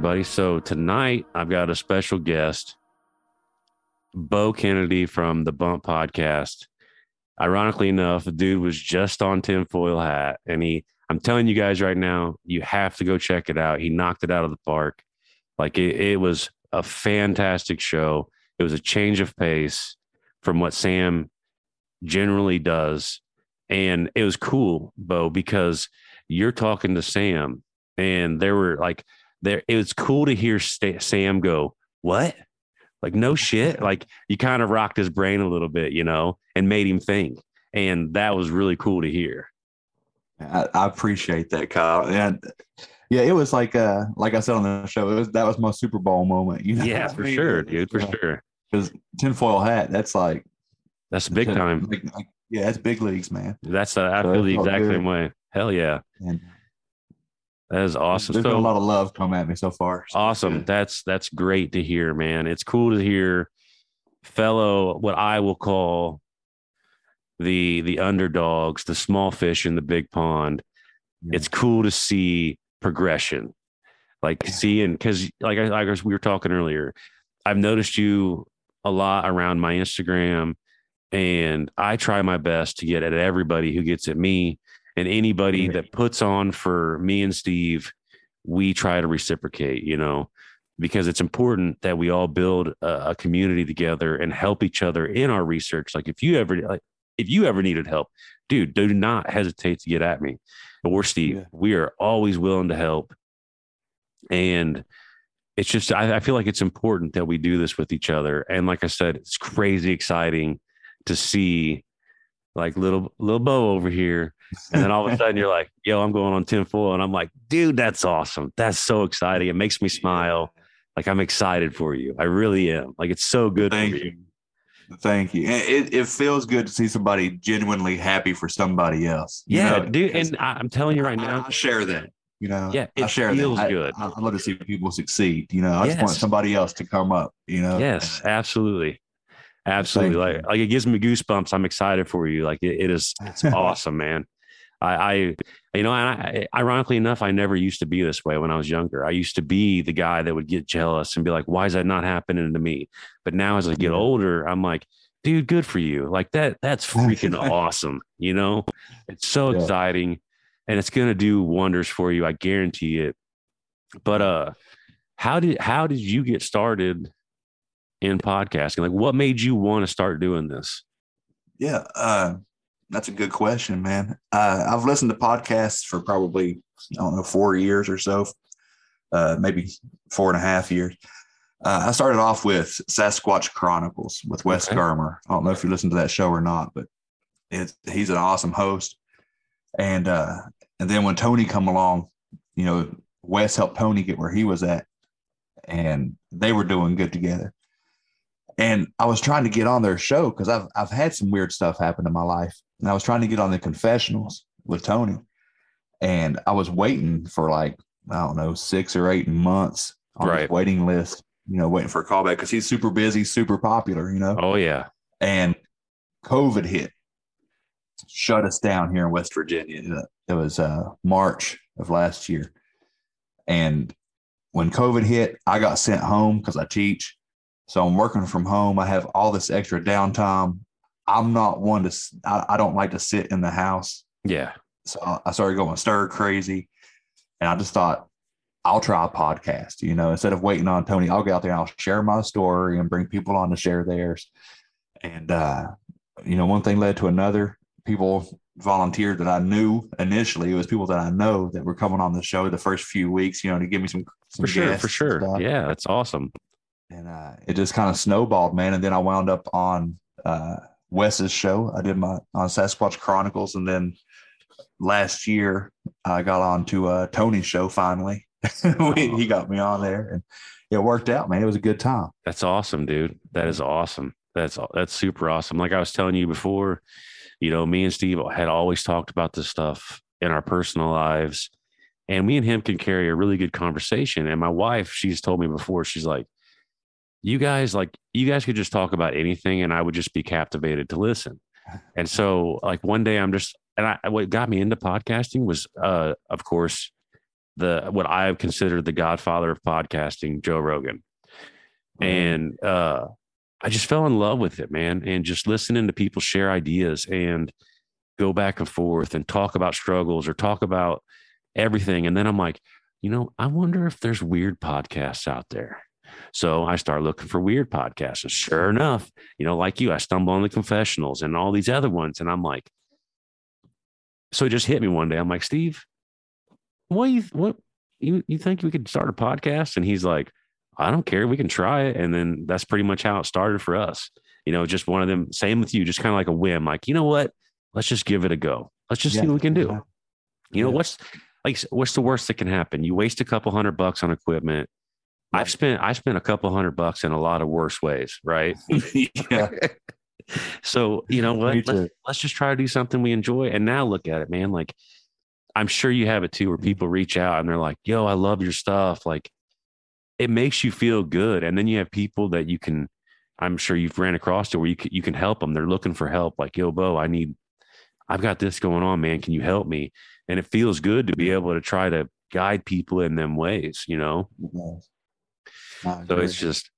everybody. So tonight I've got a special guest, Bo Kennedy from the Bump Podcast. Ironically enough, the dude was just on tinfoil hat, and he. I'm telling you guys right now, you have to go check it out. He knocked it out of the park. Like it, it was a fantastic show. It was a change of pace from what Sam generally does. And it was cool, Bo, because you're talking to Sam and there were like there it was cool to hear St- Sam go, "What?" Like no shit. Like you kind of rocked his brain a little bit, you know, and made him think. And that was really cool to hear. I, I appreciate that, Kyle. And yeah, it was like uh like I said on the show, it was that was my Super Bowl moment. You know, Yeah, for sure, dude, for sure. Because tinfoil hat, that's like That's big time. Like, like, yeah, that's big leagues, man. That's uh, I So feel the exact good. same way. Hell yeah, And that is awesome. there's been a lot of love come at me so far. So awesome. good. That's that's great to hear, man. It's cool to hear fellow what I will call the the underdogs, the small fish in the big pond. Yeah. It's cool to see progression. Like Yeah. seeing because like I like as we were talking earlier, I've noticed you a lot around my Instagram and I try my best to get at everybody who gets at me and anybody that puts on for me and Steve, we try to reciprocate, you know, because it's important that we all build a, a community together and help each other in our research. Like if you ever like if you ever needed help, dude, do not hesitate to get at me or Steve. Yeah. We are always willing to help. And it's just I, I feel like it's important that we do this with each other. And like I said, it's crazy exciting to see like little little Bo over here. And then all of a sudden you're like, yo, I'm going on tinfoil. And I'm like, dude, that's awesome. That's so exciting. It makes me smile. Like I'm excited for you. I really am. Like it's so good Thank you. you. Thank you. It, it feels good to see somebody genuinely happy for somebody else. you Yeah, know, dude. And I, I'm telling you right now, I share that. You know, Yeah, I it share feels that. Good. I, I love to see people succeed. You know, I just want somebody else to come up. You know, yes, absolutely. Absolutely. Like, like it gives me goosebumps. I'm excited for you. Like it, it is it's awesome, man. I, I, you know, and I, ironically enough, I never used to be this way when I was younger. I used to be the guy that would get jealous and be like, why is that not happening to me? But now as I get older, I'm like, dude, good for you. Like that, that's freaking awesome. You know, it's so Yeah. exciting and it's going to do wonders for you. I guarantee it. But, uh, how did, how did you get started in podcasting? Like what made you want to start doing this? Yeah, uh, that's a good question, man. Uh, I've listened to podcasts for probably I don't know four years or so, uh, maybe four and a half years. Uh, I started off with Sasquatch Chronicles with Wes Okay. Germer. I don't know if you listened to that show or not, but it's, he's an awesome host. And uh, and then when Tony come along, you know, Wes helped Tony get where he was at, and they were doing good together and I was trying to get on their show because I've I've had some weird stuff happen in my life, and I was trying to get on the confessionals with Tony, and I was waiting for like I don't know six or eight months on Right. this waiting list, you know, waiting for a callback because he's super busy, super popular, you know, Oh yeah. and COVID hit, shut us down here in West Virginia. It was uh, March of last year, and when COVID hit, I got sent home because I teach. So I'm working from home. I have all this extra downtime. I'm not one to. I don't like to sit in the house. Yeah. So I- I started going stir crazy, and I just thought I'll try a podcast. You know, instead of waiting on Tony, I'll get out there and I'll share my story and bring people on to share theirs. And uh, you know, one thing led to another. People volunteered that I knew initially. It was people that I know that were coming on the show the first few weeks. You know, to give me some, some For sure. For sure. Yeah. That's awesome. And uh, it just kind of snowballed, man. And then I wound up on uh, Wes's show. I did my on Sasquatch Chronicles, and then last year I got on to uh, Tony's show. Finally, he got me on there, and it worked out, man. It was a good time. That's awesome, dude. That is awesome. That's that's super awesome. Like I was telling you before, you know, me and Steve had always talked about this stuff in our personal lives, and me and him can carry a really good conversation. And my wife, she's told me before, she's like, "You guys, like, you guys could just talk about anything, and I would just be captivated to listen." And so, like one day, I'm just, and I what got me into podcasting was, uh, of course, the what I have considered the godfather of podcasting, Joe Rogan. And uh I just fell in love with it, man. And just listening to people share ideas and go back and forth and talk about struggles or talk about everything. And then I'm like, you know, I wonder if there's weird podcasts out there. So I start looking for weird podcasts. And sure enough, you know, like you, I stumble on the confessionals and all these other ones. And I'm like, so it just hit me one day. I'm like, Steve, what you what you you think we could start a podcast? And he's like, I don't care. We can try it. And then that's pretty much how it started for us. You know, just one of them, same with you, just kind of like a whim, like, you know what? Let's just give it a go. Let's just Yeah. see what we can do. You know, Yeah. what's like what's the worst that can happen? You waste a couple hundred bucks on equipment. I've spent I spent a couple hundred bucks in a lot of worse ways, right? yeah. So you know what? Let's, let's just try to do something we enjoy. And now look at it, man. Like I'm sure you have it too, where people reach out and they're like, "Yo, I love your stuff." Like it makes you feel good, and then you have people that you can. I'm sure you've ran across to where you can, you can help them. They're looking for help. Like, "Yo, Bo, I need. I've got this going on, man. Can you help me?" And it feels good to be able to try to guide people in them ways. You know. So it's just,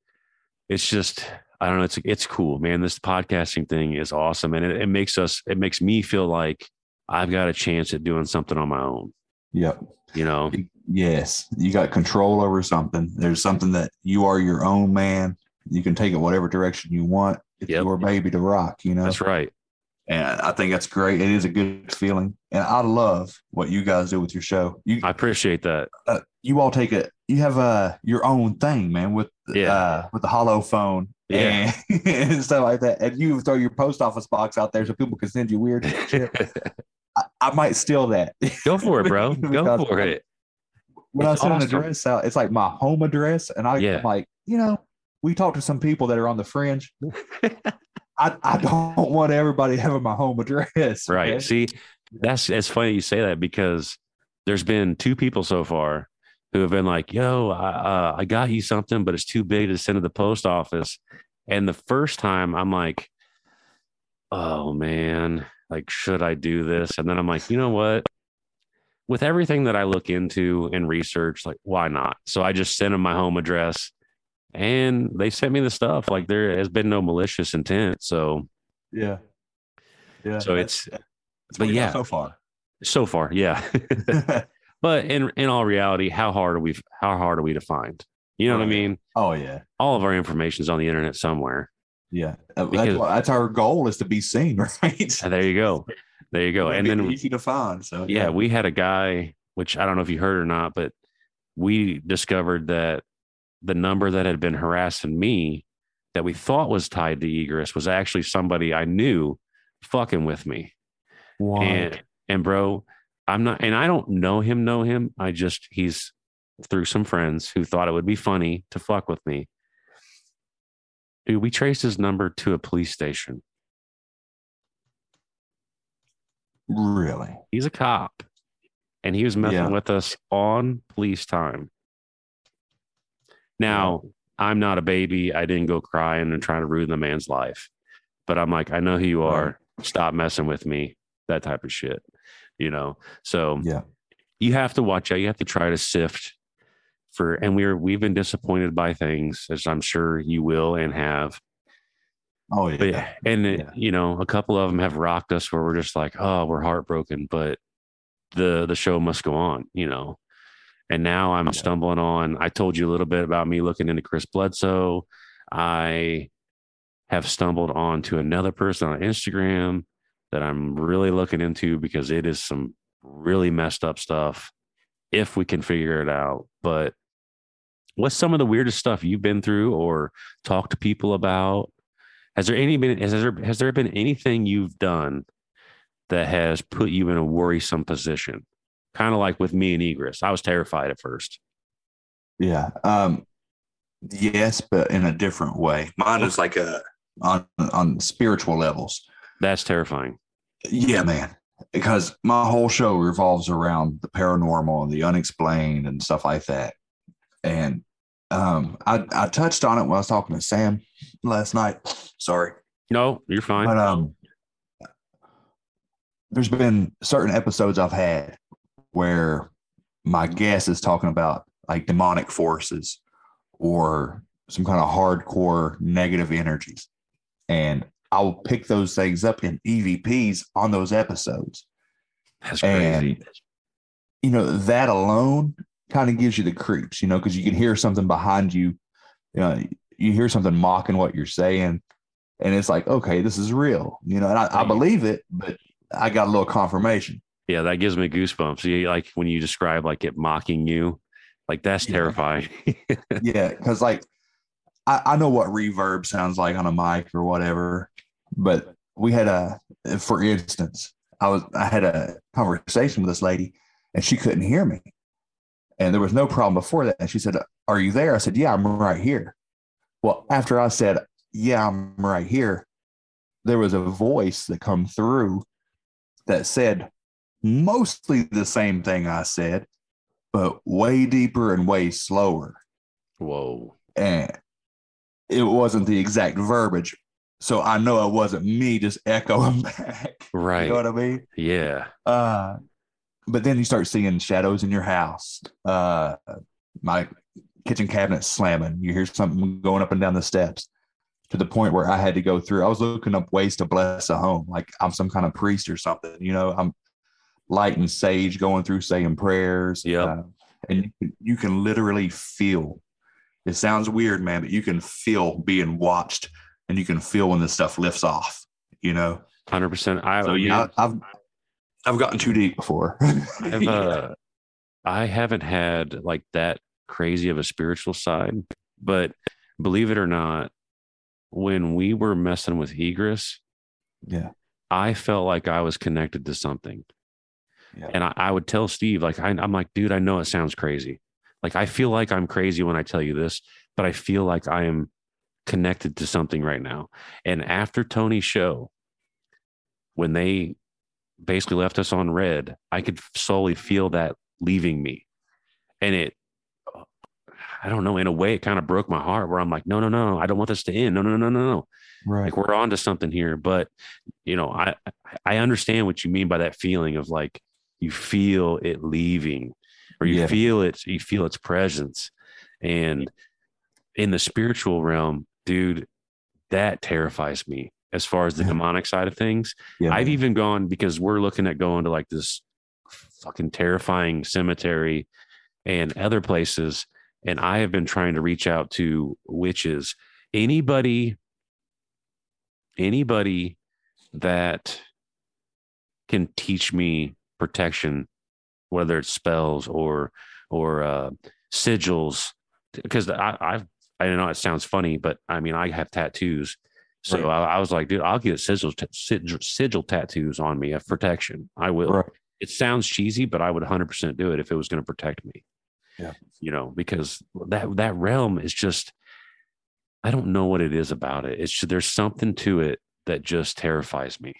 it's just, I don't know. It's it's cool, man. This podcasting thing is awesome, and it, it makes us, it makes me feel like I've got a chance at doing something on my own. Yep. You know, Yes. You got control over something. There's something that you are your own man. You can take it whatever direction you want. It's Yep. your baby to rock, you know? that's right. And I think that's great. It is a good feeling. And I love what you guys do with your show. You I appreciate that. uh, you all take it. You have uh your own thing, man, with Yeah. uh with the hollow phone Yeah. and, and stuff like that. And you throw your post office box out there so people can send you weird shit. I, I might steal that. Go for it, bro. Go for it. When It's I send awesome. an address out, it's like my home address, and I, Yeah. am like, you know, we talked to some people that are on the fringe. I, I don't want everybody having my home address. Right. man. See, that's it's funny you say that because there's been two people so far who have been like, "Yo, I, uh, I got you something, but it's too big to send to the post office." And the first time, I'm like, "Oh man, like, should I do this?" And then I'm like, "You know what? With everything that I look into and research, like, why not?" So I just sent them my home address, and they sent me the stuff. Like, there has been no malicious intent. So, Yeah. Yeah. so that's- it's but what you got yeah. so far. so far, yeah. But in in all reality, how hard are we? How hard are we to find? You know what I mean? oh yeah. All of our information is on the internet somewhere. Yeah, Uh, Because- that's, that's our goal is to be seen, right? There you go, there you go. And Make it then easy to find. So yeah, we had a guy, which I don't know if you heard or not, but we discovered that the number that had been harassing me, that we thought was tied to Egress, was actually somebody I knew fucking with me. What? And and bro, I'm not and I don't know him, know him. I just he's through some friends who thought it would be funny to fuck with me. Dude, we traced his number to a police station. really? He's a cop. And he was messing Yeah. with us on police time. Now, I'm not a baby. I didn't go crying and trying to ruin the man's life. But I'm like, I know who you are. Stop messing with me. That type of shit. You know? So Yeah. you have to watch out. You have to try to sift for, and we're we've been disappointed by things, as I'm sure you will and have. Oh yeah. But and Yeah. you know, a couple of them have rocked us where we're just like, oh, we're heartbroken, but the the show must go on, you know. And now I'm Yeah. stumbling on. I told you a little bit about me looking into Chris Bledsoe. I have stumbled on to another person on Instagram that I'm really looking into because it is some really messed up stuff if we can figure it out. But what's some of the weirdest stuff you've been through or talked to people about? Has there any been has there has there been anything you've done that has put you in a worrisome position? Kind of like with me and Egress. I was terrified at first. Yeah. Um, yes, but in a different way. Mine is like a on on spiritual levels. That's terrifying. Yeah, man. Because my whole show revolves around the paranormal and the unexplained and stuff like that. And um, I I touched on it when I was talking to Sam last night. Sorry. No, you're fine. But um, there's been certain episodes I've had where my guest is talking about like demonic forces or some kind of hardcore negative energies. And I'll pick those things up in EVPs on those episodes. That's crazy. And, you know, that alone kind of gives you the creeps, you know, because you can hear something behind you. You know, you hear something mocking what you're saying. And it's like, okay, this is real, you know, and I, I believe it, but I got a little confirmation. yeah, that gives me goosebumps. You, like when you describe like it mocking you, like that's Yeah. terrifying. Yeah, because like I, I know what reverb sounds like on a mic or whatever, but we had a, for instance, I was I had a conversation with this lady and she couldn't hear me, and there was no problem before that. And she said, "Are you there?" I said, "Yeah, I'm right here." Well, after I said, "Yeah, I'm right here," there was a voice that come through that said mostly the same thing I said, but way deeper and way slower Whoa. and it wasn't the exact verbiage. So I know it wasn't me just echoing back. Right. You know what I mean? Yeah. Uh, but then you start seeing shadows in your house. Uh, my kitchen cabinet slamming. You hear something going up and down the steps to the point where I had to go through. I was looking up ways to bless a home, like I'm some kind of priest or something. You know, I'm lighting sage, going through saying prayers. Yeah. Uh, and you can literally feel. It sounds weird, man, but you can feel being watched, and you can feel when this stuff lifts off. You know. Hundred percent. I So yeah, I've I've gotten too deep before. I've, uh, I haven't had like that crazy of a spiritual side, but believe it or not, when we were messing with Egress, yeah, I felt like I was connected to something. Yeah. And I, I would tell Steve, like, I, I'm like, dude, I know it sounds crazy. Like, I feel like I'm crazy when I tell you this, but I feel like I am connected to something right now. And after Tony's show, when they basically left us on read, I could slowly feel that leaving me. And it, I don't know, in a way, it kind of broke my heart where I'm like, no, no, no, I don't want this to end. No, no, no, no, no. right. Like we're on to something here. But, you know, I, I understand what you mean by that feeling of like you feel it leaving or you Yeah. feel it, you feel its presence. And in the spiritual realm, dude, that terrifies me as far as the Yeah. demonic side of things. Yeah, I've even gone because we're looking at going to like this fucking terrifying cemetery and other places. And I have been trying to reach out to witches. Anybody, anybody that can teach me protection, whether it's spells or or uh, sigils, because I've I know it sounds funny, but I mean I have tattoos. So Right. I, I was like, dude, I'll get sigil, sigil, sigil tattoos on me of protection. I will. Right. It sounds cheesy, but I would 100% do it if it was going to protect me. Yeah. You know, because that that realm is just, I don't know what it is about it. It's there's something to it that just terrifies me.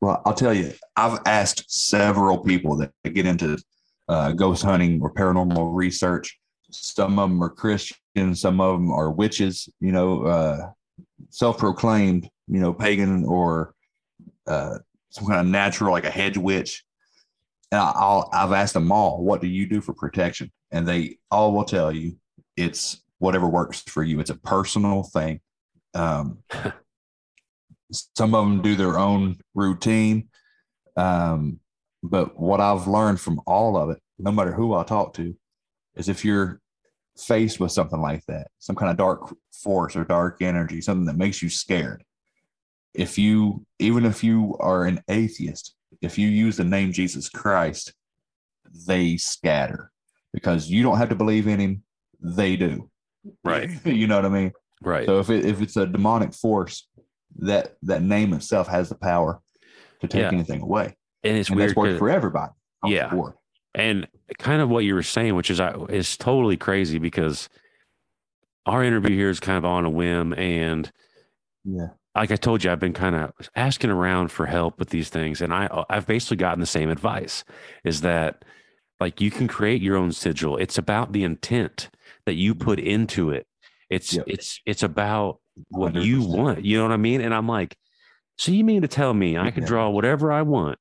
Well, I'll tell you, I've asked several people that get into uh, ghost hunting or paranormal research. Some of them are Christians, some of them are witches, you know, uh, self proclaimed, you know, pagan or uh, some kind of natural, like a hedge witch. And I- I'll, I've asked them all, what do you do for protection? And they all will tell you it's whatever works for you. It's a personal thing. Um, some of them do their own routine. Um, but what I've learned from all of it, no matter who I talk to, is if you're faced with something like that, some kind of dark force or dark energy, something that makes you scared, if you, even if you are an atheist, if you use the name Jesus Christ, they scatter because you don't have to believe in him, they do. Right. you know what I mean? Right. So if it, if it's a demonic force, that that name itself has the power to take Yeah. anything away, and it's and weird. that's worked for everybody. the Yeah. board. And kind of what you were saying, which is I is totally crazy because our interview here is kind of on a whim, and yeah, like I told you, I've been kind of asking around for help with these things, and I I've basically gotten the same advice: is that like you can create your own sigil. It's about the intent that you put into it. It's Yep. it's it's about what you 100%. want. You know what I mean? And I'm like, so you mean to tell me I can Yeah. draw whatever I want,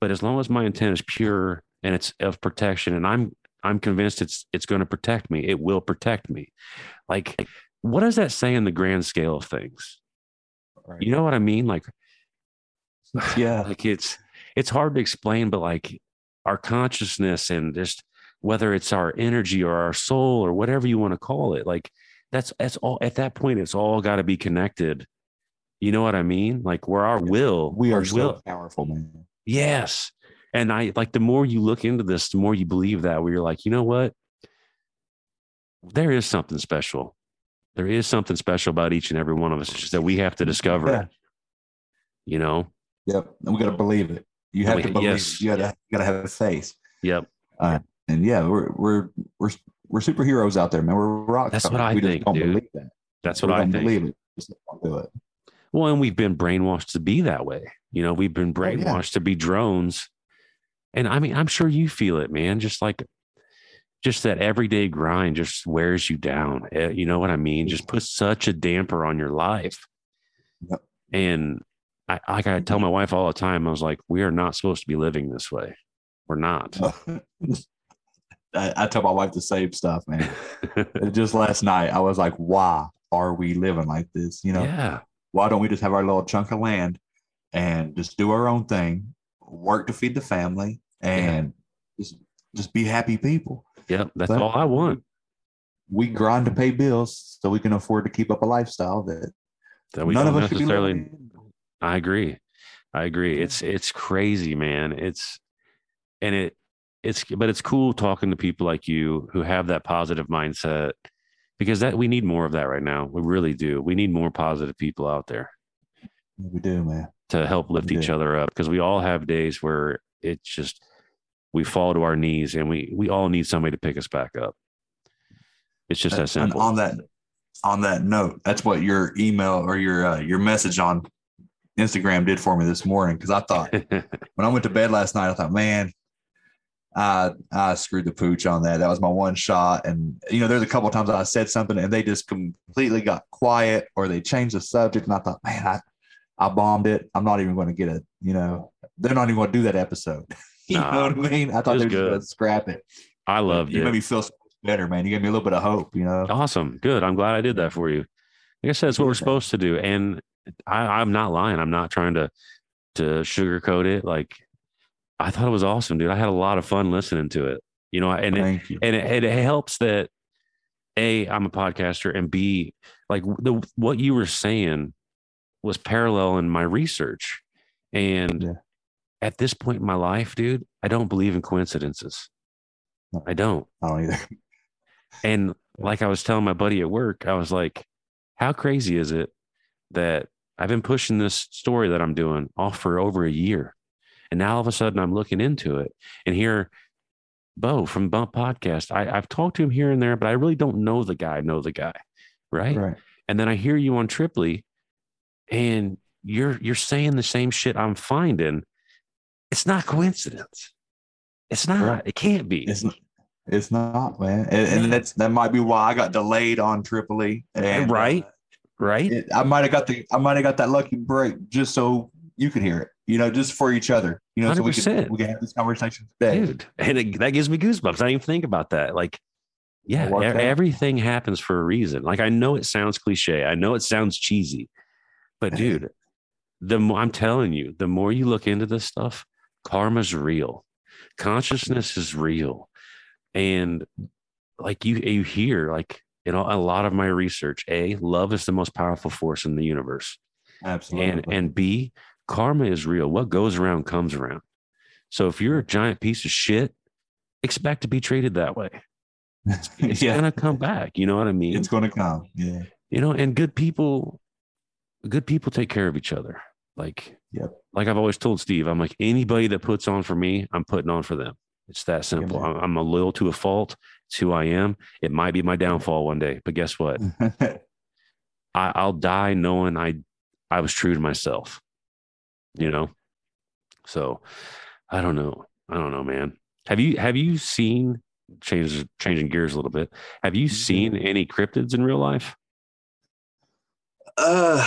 but as long as my intent is pure and it's of protection. And I'm I'm convinced it's it's going to protect me. It will protect me. Like, what does that say in the grand scale of things? Right. You know what I mean? Like, yeah, like it's it's hard to explain, but like our consciousness and just whether it's our energy or our soul or whatever you want to call it, like that's that's all at that point, it's all got to be connected. You know what I mean? Like where our will, we are so will, powerful, man. Yes. And I like the more you look into this, the more you believe that, where you're like, you know what? There is something special. There is something special about each and every one of us. It's just that we have to discover Yeah. it. You know? Yep, and we got to believe it. You have we- to believe. yes. it. You got to have faith. Yep. Uh, and yeah, we're we're we're we're superheroes out there, man. We're rock. That's stars. what I we think, just don't dude. believe that. That's We what I don't think. believe it. Just don't do it. Well, and we've been brainwashed to be that way. You know, we've been Oh, yeah. brainwashed to be drones. And I mean, I'm sure you feel it, man. Just like, just that everyday grind just wears you down. Eh, You know what I mean? Just puts such a damper on your life. Yep. And I, like I tell my wife all the time, I was like, we are not supposed to be living this way. We're not. I, I tell my wife the same stuff, man. Just last night, I was like, "Why are we living like this? You know, yeah. why don't we just have our little chunk of land and just do our own thing, work to feed the family, and just just be happy people? Yep. That's But- all I want. We grind to pay bills so we can afford to keep up a lifestyle that That we none don't of us necessarily. I agree. I agree. Yeah. It's it's crazy, man. It's and it it's but it's cool talking to people like you who have that positive mindset because that we need more of that right now. We really do. We need more positive people out there We do, man. To help lift each other up because we all have days where it's just we fall to our knees and we we all need somebody to pick us back up. It's just that And simple. on that on that note, that's what your email or your uh, your message on Instagram did for me this morning because I thought when I went to bed last night, I thought, man, I I screwed the pooch on that. That was my one shot, and you know, there's a couple of times I said something and they just completely got quiet or they changed the subject, and I thought, man, I I bombed it. I'm not even going to get it. You know, they're not even going to do that episode. you Nah, know what I mean? I thought they were just going to scrap it. I loved you it. made me feel so better, man. You gave me a little bit of hope. You know, Awesome. Good. I'm glad I did that for you. Like I said, it's what we're supposed to do. And I, I'm not lying. I'm not trying to to sugarcoat it. Like I thought it was awesome, dude. I had a lot of fun listening to it. You know, and it, you. and it, it helps that a I'm a podcaster and b like the what you were saying was parallel in my research. And Yeah. at this point in my life, dude, I don't believe in coincidences. No. I don't. I don't either. And like I was telling my buddy at work, I was like, how crazy is it that I've been pushing this story that I'm doing off for over a year? And now all of a sudden I'm looking into it and here, Bo from Bump Podcast, I, I've talked to him here and there, but I really don't know the guy, know the guy. Right. Right. And then I hear you on Tripoli and you're you're saying the same shit I'm finding. It's not coincidence. It's not. Right. It can't be. It's not, it's not, man. And, and that's that might be why I got delayed on Tripoli. And uh, Right. right? it, I might have got the I might have got that lucky break just so you could hear it. You know, just for each other. You know, so we can we can have this conversation today. dude and it, that gives me goosebumps i didn't even think about that like yeah It worked out. everything happens for a reason like i know it sounds cliche i know it sounds cheesy but dude the more i'm telling you the more you look into this stuff karma's real. Consciousness is real. And like you you hear like in a a lot of my research a love is the most powerful force in the universe. Absolutely. and and b karma is real. What goes around comes around. So if you're a giant piece of shit expect to be treated that way. It's yeah, gonna come back you know what i mean? It's going to come. Yeah. you know and good people good people take care of each other like Yep. like i've always told steve i'm like anybody that puts on for me i'm putting on for them it's that simple. I'm, a loyal to a fault it's who i am it might be my downfall one day but guess what I, I'll die knowing I I was true to myself. You know? So I don't know. I don't know, man. Have you have you seen change changing gears a little bit? Have you seen any cryptids in real life? Uh,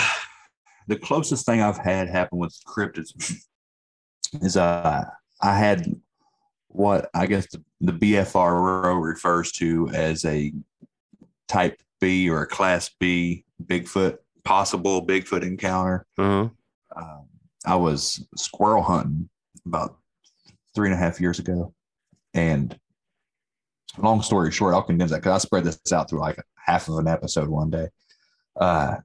the closest thing I've had happen with cryptids is uh, I had what I guess the, the BFRO refers to as a type B or a class B Bigfoot, possible Bigfoot encounter. Uh-huh. Um, I was squirrel hunting about three and a half years ago. And long story short, I'll condense that because I spread this out through like half of an episode one day. Uh,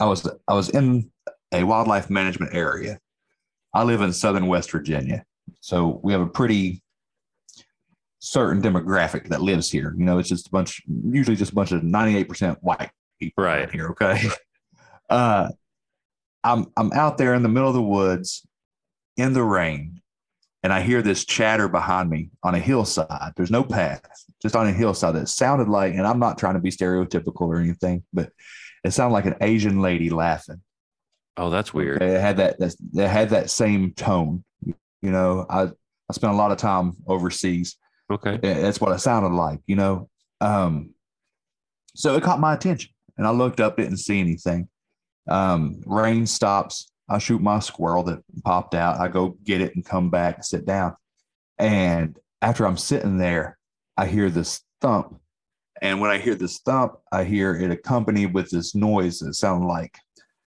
I was I was in a wildlife management area. I live in southern West Virginia, so we have a pretty certain demographic that lives here. You know, it's just a bunch, usually just a bunch of ninety eight percent white people Right. here. Okay, uh, I'm I'm out there in the middle of the woods in the rain, and I hear this chatter behind me on a hillside. There's no path, just on a hillside that sounded like, and I'm not trying to be stereotypical or anything, but it sounded like an Asian lady laughing. Oh, that's weird. It had that, that it had that same tone. You know, I I spent a lot of time overseas. Okay. That's what it sounded like, you know. Um, so it caught my attention, and I looked up, didn't see anything. Um, rain stops. I shoot my squirrel that popped out. I go get it and come back, and sit down. And after I'm sitting there, I hear this thump. And when I hear this thump, I hear it accompanied with this noise that sounds like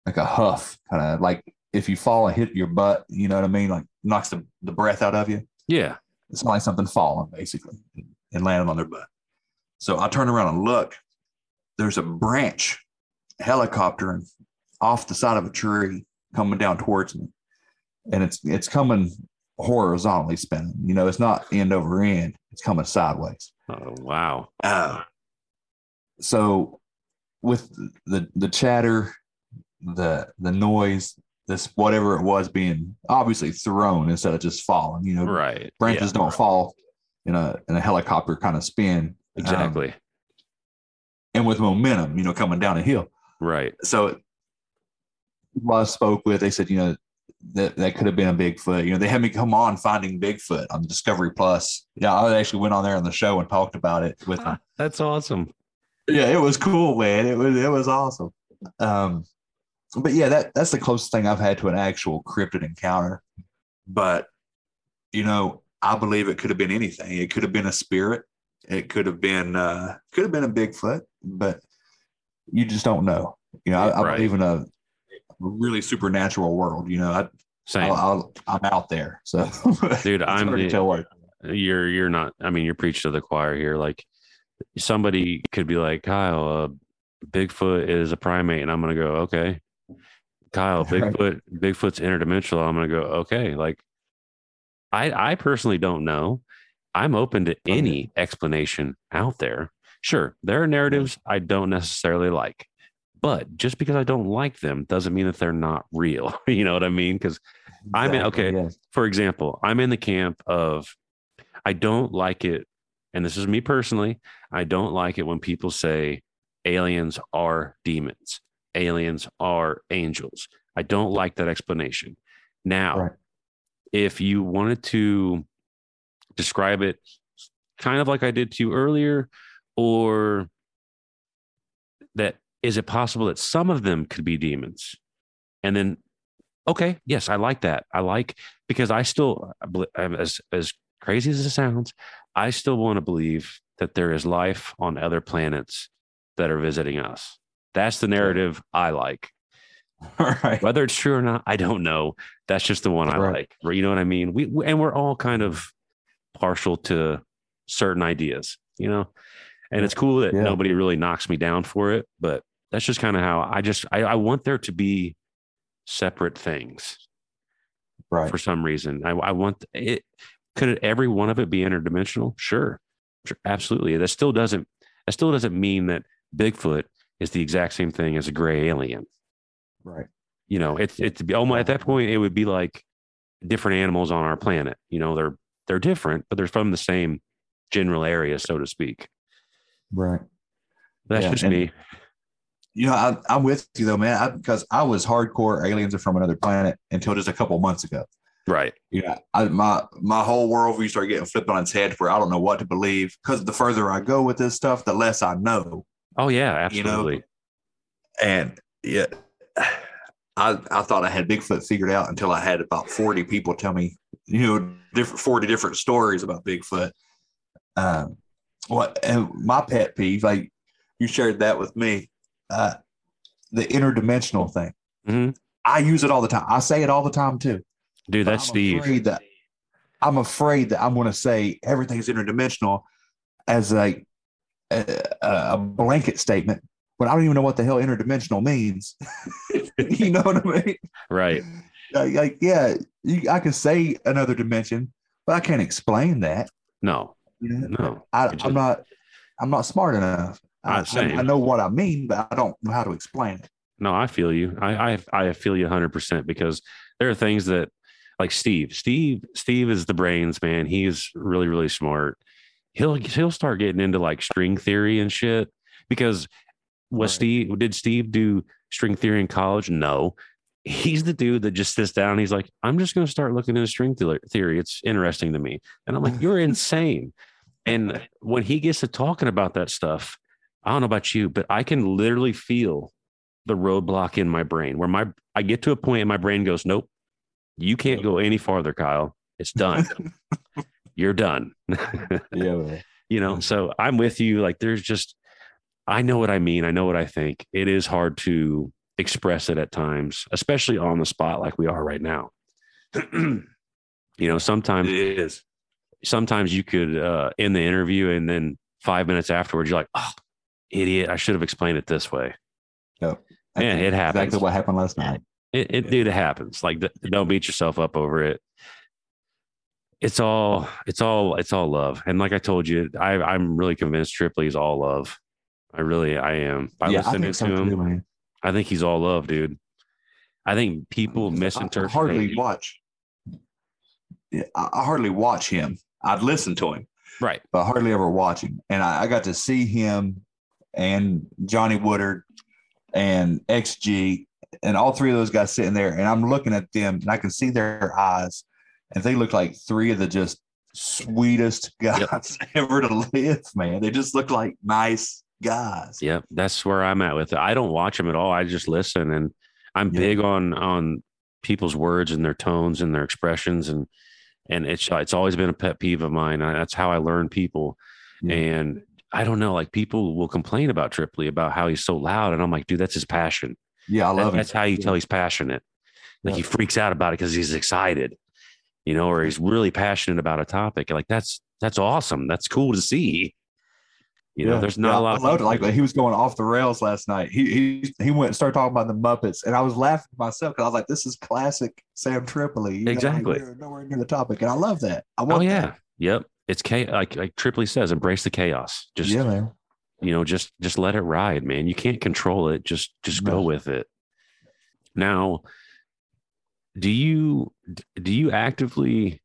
like a huff, kind of like if you fall and hit your butt, you know what I mean? Like knocks the, the breath out of you. Yeah. It's like something falling basically and landing on their butt. So I turn around and look. There's a branch helicopter off the side of a tree coming down towards me. And it's it's coming horizontally spinning. You know, it's not end over end, it's coming sideways. Oh, wow. Uh, so with the the chatter, the the noise, this whatever it was being obviously thrown instead of just falling, you know, Right. branches Yeah. don't fall in a in a helicopter kind of spin. Um, Exactly. and with momentum, you know, coming down a hill. right. So I spoke with, they said, you know, that that could have been a Bigfoot. You know, they had me come on finding Bigfoot on Discovery Plus. Yeah, I actually went on there on the show and talked about it with them. That's awesome. Yeah, it was cool, man. It was it was awesome. Um, but yeah, that that's the closest thing I've had to an actual cryptid encounter. But you know, I believe it could have been anything. It could have been a spirit. It could have been uh could have been a Bigfoot, but you just don't know. You know, I, I Right. believe in a really supernatural world. You know, I, Same. I'll, I'll, I'm out there, so Dude, I'm the- tell you're you're not i mean you're preaching to the choir here like somebody could be like kyle uh, bigfoot is a primate and i'm gonna go okay. Kyle bigfoot bigfoot's interdimensional. I'm gonna go okay. Like i i personally don't know. I'm open to any explanation out there. Sure there are narratives i don't necessarily like but just because i don't like them doesn't mean that they're not real you know what i mean? Because I mean, okay. yes. for example, I'm in the camp of I don't like it, and this is me personally. I don't like it when people say aliens are demons, aliens are angels. I don't like that explanation. Now, Right. if you wanted to describe it kind of like I did to you earlier, or that is it possible that some of them could be demons? And then okay, yes, I like that. I like because I still as as crazy as it sounds, I still want to believe that there is life on other planets that are visiting us. That's the narrative I like. All right. Whether it's true or not, I don't know. That's just the one I Right. like. You know what I mean? We, we and we're all kind of partial to certain ideas, you know. And it's cool that Yeah. nobody really knocks me down for it, but that's just kind of how I just I, I want there to be separate things Right. for some reason. I, I want it. Could it, every one of it be interdimensional? Sure, sure, absolutely. That still doesn't. That still doesn't mean that Bigfoot is the exact same thing as a gray alien. Right. You know, it's it's almost at that point it would be like different animals on our planet. You know, they're they're different, but they're from the same general area, so to speak. Right. That's Yeah, just and- me. You know, I, I'm with you though, man, I, because I was hardcore aliens are from another planet until just a couple months ago. Right. Yeah, I, my my whole worldview started getting flipped on its head where I don't know what to believe because the further I go with this stuff, the less I know. Oh yeah, You know, absolutely. And yeah, I I thought I had Bigfoot figured out until I had about 40 people tell me you know, different 40 different stories about Bigfoot. Um, what and my pet peeve, like you shared that with me, uh, the interdimensional thing. Mhm. I use it all the time. I say it all the time too. Dude, that's I'm Steve. Afraid that, I'm afraid that I'm going to say everything's interdimensional as a, a a blanket statement when I don't even know what the hell interdimensional means. you know what I mean? Right. Like, like, yeah, you, I can say another dimension, but I can't explain that. No, You know? no. I, i'm not. I'm not smart enough. I. I, I know what I mean, but I don't know how to explain it. No, I feel you. I I, I feel you 100% because there are things that like Steve. Steve Steve is the brains, man. He's really really smart. He'll he'll start getting into like string theory and shit because was Right. Steve did Steve do string theory in college? No. He's the dude that just sits down. He's like, I'm just going to start looking into string theory. It's interesting to me. And I'm like, you're insane. And when he gets to talking about that stuff, I don't know about you, but I can literally feel the roadblock in my brain where my I get to a point and my brain goes, Nope, you can't go any farther, Kyle. It's done. You're done. Yeah, man. you know, so I'm with you. Like there's just I know what I mean. I know what I think. It is hard to express it at times, especially on the spot like we are right now. you know, sometimes it is. sometimes you could uh end the interview and then five minutes afterwards you're like, oh, idiot, I should have explained it this way. No. Yeah, it happens. Exactly what happened last night. It, it dude, it happens. Like, don't beat yourself up over it. It's all, it's all, it's all love. And like I told you, I, I'm really convinced Tripoli is all love. I really, I am. By yeah, I listening so to him, too. I think he's all love, dude. I think people I- I misinterpret. hardly watch. I, I hardly watch him. I'd listen to him, right. but I hardly ever watch him. And I, I got to see him and Johnny Woodard and XG and all three of those guys sitting there. And I'm looking at them and I can see their eyes. And they look like three of the just sweetest guys ever to live, man. They just look like nice guys. Yep, that's where I'm at with it. I don't watch them at all. I just listen, and I'm Yeah. big on on people's words and their tones and their expressions, and and it's it's always been a pet peeve of mine. I, that's how I learn people, Yeah. and I don't know, like people will complain about Tripoli about how he's so loud, and I'm like, dude, that's his passion. Yeah, I That- love him. that's how you tell he's passionate. Like he freaks out about it because he's excited, you know, or he's really passionate about a topic. Like that's that's awesome. That's cool to see. You know, Yeah, there's not yeah, a lot. I loved it. Like he was going off the rails last night. He he he went and started talking about the Muppets, and I was laughing to myself because I was like, "This is classic Sam Tripoli." You know, like, Exactly. nowhere near the topic, and I love that. I oh, want. Oh yeah, that. yep. It's chaos. Like like Tripoli says, embrace the chaos. Just yeah, man. You know, just just let it ride, man. You can't control it. Just just go with it. Now, do you do you actively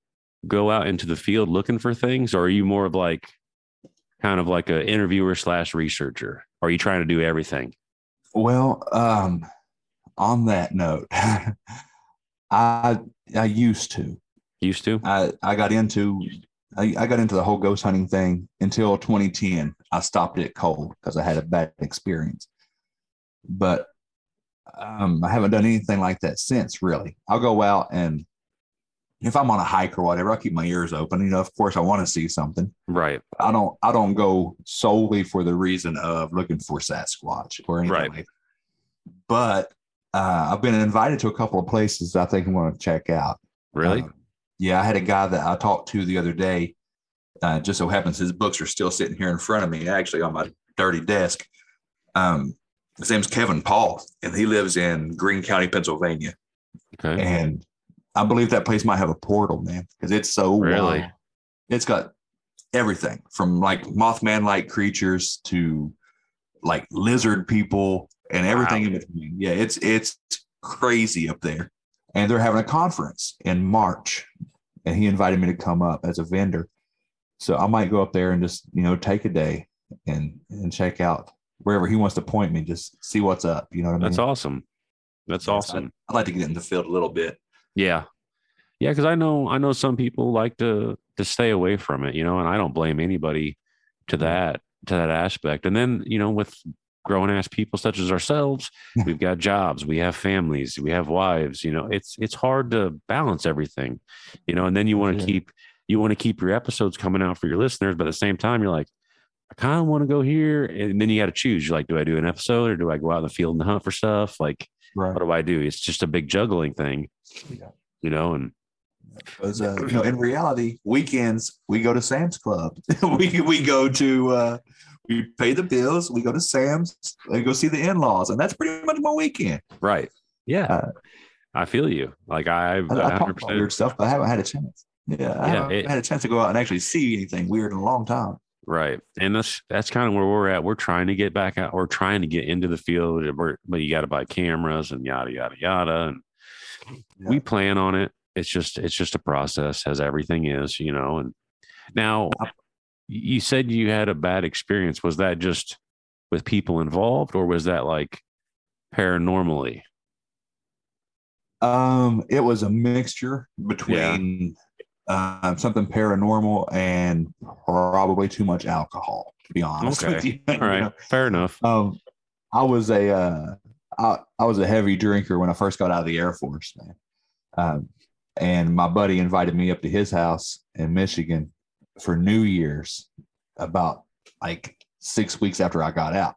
go out into the field looking for things, or are you more of like kind of like a interviewer slash researcher? Are you trying to do everything? Well, um, on that note, I I used to. Used to? I I got into I, I got into the whole ghost hunting thing until 2010. I stopped it cold because I had a bad experience. But um, I haven't done anything like that since. Really, I'll go out and if I'm on a hike or whatever, I'll keep my ears open. You know, of course, I want to see something. Right. I don't. I don't go solely for the reason of looking for Sasquatch or anything Right. like. But uh, I've been invited to a couple of places I think I'm going to check out. Really? Um, yeah, I had a guy that I talked to the other day. Uh, just so happens his books are still sitting here in front of me, actually on my dirty desk. Um, his name's Kevin Paul, and he lives in Greene County, Pennsylvania. okay. And I believe that place might have a portal, man, because it's so Really? wild. It's got everything from like Mothman like creatures to like lizard people and everything Wow. in between. Yeah, it's it's crazy up there. And they're having a conference in March, and he invited me to come up as a vendor. So I might go up there and just you know take a day and and check out wherever he wants to point me, just see what's up. You know what I mean? That's awesome. That's awesome. I'd, I'd like to get in the field a little bit. Yeah. Yeah, because I know I know some people like to to stay away from it, you know, and I don't blame anybody to mm-hmm. that to that aspect. And then, you know, with grown ass people such as ourselves. We've got jobs, we have families, we have wives. You know, it's it's hard to balance everything. You know, and then you want to Yeah. keep you want to keep your episodes coming out for your listeners, but at the same time, you're like, I kind of want to go here, and then you got to choose. You're like, do I do an episode or do I go out in the field and hunt for stuff? Like, Right. what do I do? It's just a big juggling thing, Yeah. you know. And Because uh, you know, in reality, weekends we go to Sam's Club. we we go to uh, we pay the bills. We go to Sam's. We go see the in laws, and that's pretty much my weekend. right, yeah, Uh, I feel you. Like I, I, I talk about weird stuff, but I haven't had a chance. Yeah, I Yeah, haven't it- had a chance to go out and actually see anything weird in a long time. right, and that's that's kind of where we're at. We're trying to get back out. We're trying to get into the field, but you got to buy cameras and yada yada yada. And we plan on it. It's just it's just a process, as everything is, you know. And now, you said you had a bad experience. Was that just with people involved, or was that like paranormally? Um, it was a mixture between um, something paranormal and probably too much alcohol. To be honest Okay. with you, All You know? fair enough. Um, I was a uh, I, I was a heavy drinker when I first got out of the Air Force, man. Um, and my buddy invited me up to his house in Michigan for New Year's, about like six weeks after I got out.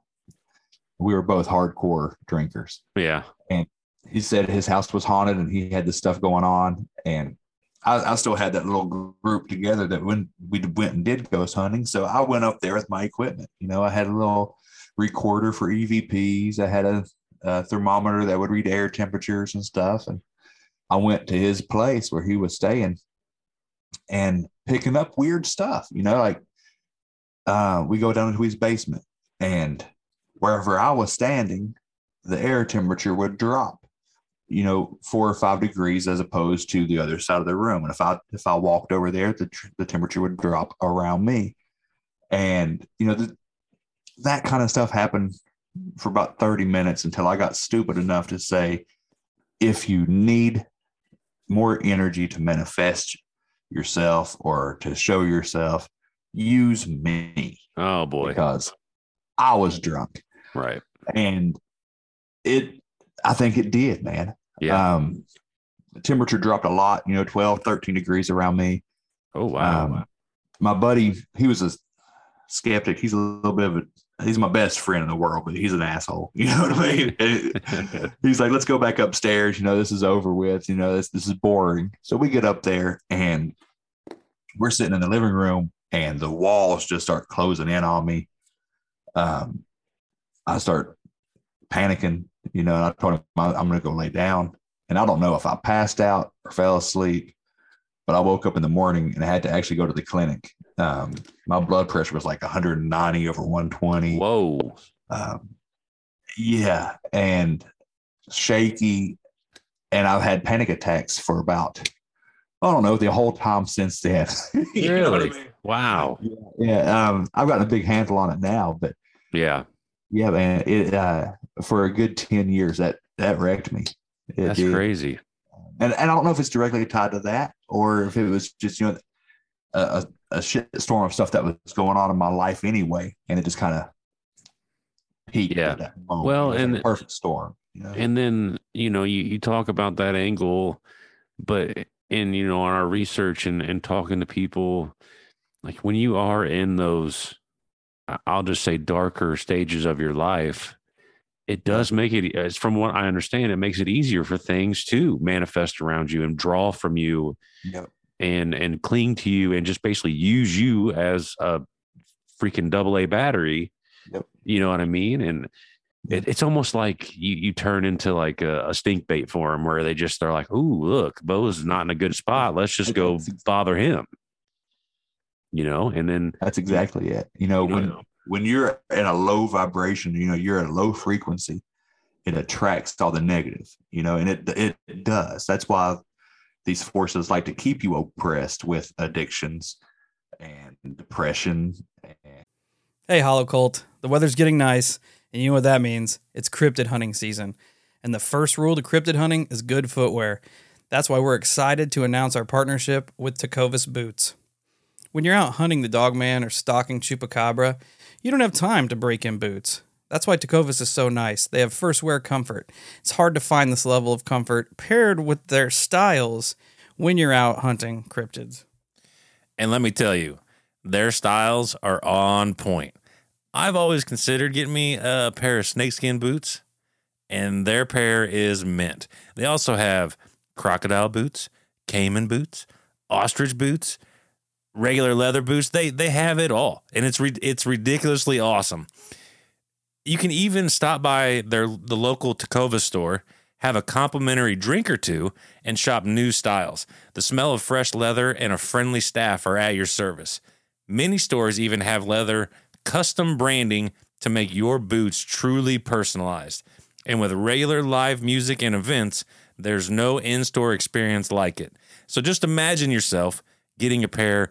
We were both hardcore drinkers. Yeah, And He said his house was haunted and he had this stuff going on, and I, I still had that little group together that when we went and did ghost hunting. So I went up there with my equipment. You know, I had a little recorder for EVPs. I had a, a thermometer that would read air temperatures and stuff. And I went to his place where he was staying and picking up weird stuff. You know, like uh, we go down into his basement, and wherever I was standing, the air temperature would drop you know, four or five degrees as opposed to the other side of the room. And if I if I walked over there, the the temperature would drop around me, and you know th- that kind of stuff happened for about thirty minutes until I got stupid enough to say, if you need more energy to manifest yourself or to show yourself, use me Oh boy. because I was drunk Right. and it i think it did man Yeah. um the temperature dropped a lot you know 12 13 degrees around me oh wow. um my buddy he was a skeptic he's a little bit of a he's my best friend in the world but he's an asshole. You know what i mean? He's like let's go back upstairs. You know this is over with. You know this this is boring. So we get up there and we're sitting in the living room and the walls just start closing in on me. Um i start panicking you know and i told him "I- i'm gonna go lay down. And i don't know if i passed out or fell asleep but i woke up in the morning and i had to actually go to the clinic um my blood pressure was like 190 over 120 Whoa. um, yeah, and shaky, and I've had panic attacks for about I don't know the whole time since then. You know I Really? mean? Wow. Yeah, um, I've gotten a big handle on it now, but Yeah. yeah, man, it uh, for a good ten years that that wrecked me. It That's crazy. and and I don't know if it's directly tied to that or if it was just you know a, a, shit storm of stuff that was going on in my life anyway, and it just kind of peaked. Yeah. at that moment. Well, like and- a perfect storm. You know? And then, you know, you, you talk about that angle, but in, you know, on our research and, and talking to people, like when you are in those, I'll just say darker stages of your life, it does make it, it's from what I understand, it makes it easier for things to manifest around you and draw from you Yep. and, and cling to you and just basically use you as a freaking double A battery. Yep. You know what I mean? And, it, it's almost like you, you turn into like a, a stink bait for them where they just they're like, "Ooh, look, Bo's not in a good spot. Let's just go bother him." You know, and then That's exactly it. You know, you when know, when you're in a low vibration, you know, you're at a low frequency, it attracts all the negative, you know, and it it, does. That's why these forces like to keep you oppressed with addictions and depression and Hey, Hollow Cult. The weather's getting nice, and you know what that means. It's cryptid hunting season. And the first rule to cryptid hunting is good footwear. That's why we're excited to announce our partnership with Tecovas Boots. When you're out hunting the dogman or stalking chupacabra, you don't have time to break in boots. That's why Tecovas is so nice. They have first wear comfort. It's hard to find this level of comfort paired with their styles when you're out hunting cryptids. And let me tell you, their styles are on point. I've always considered getting me a pair of snakeskin boots, and their pair is mint. They also have crocodile boots, caiman boots, ostrich boots, regular leather boots. They they have it all, and it's re- it's ridiculously awesome. You can even stop by their the local Tecovas store, have a complimentary drink or two, and shop new styles. The smell of fresh leather and a friendly staff are at your service. Many stores even have leather custom branding to make your boots truly personalized. And with regular live music and events, there's no in store experience like it. So just imagine yourself getting a pair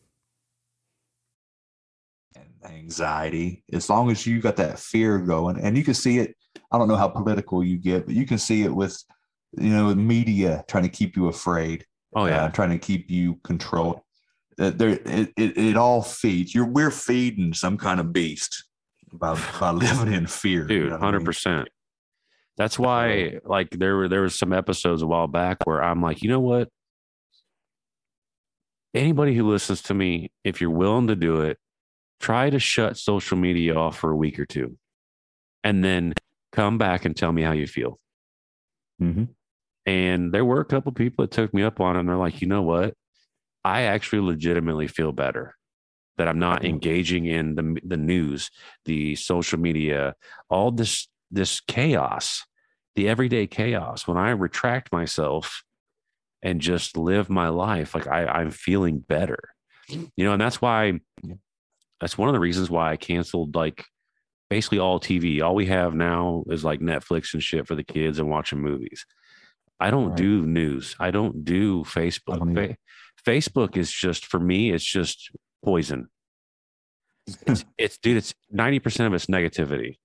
Anxiety, as long as you got that fear going, and you can see it. I don't know how political you get, but you can see it with, you know, media trying to keep you afraid. Oh yeah, uh, trying to keep you controlled. That there, it, it, it all feeds. You're we're feeding some kind of beast by by living in fear, dude, you know what I hundred mean? percent. That's why, like, there were there was some episodes a while back where I'm like, you know what? Anybody who listens to me, if you're willing to do it, try to shut social media off for a week or two, and then come back and tell me how you feel. Mhm. And there were a couple people that took me up on it, and they're like, you know what? I actually legitimately feel better that I'm not Mhm. engaging in the the news, the social media, all this this chaos, the everyday chaos. When I retract myself and just live my life, like I, I'm feeling better, you know, and that's why. That's one of the reasons why I canceled like basically all TV. All we have now is like Netflix and shit for the kids and watching movies. I don't Right. do news. I don't do Facebook. don't. Fa- Facebook is just for me. It's just poison. It's, it's dude. It's ninety percent of it's negativity.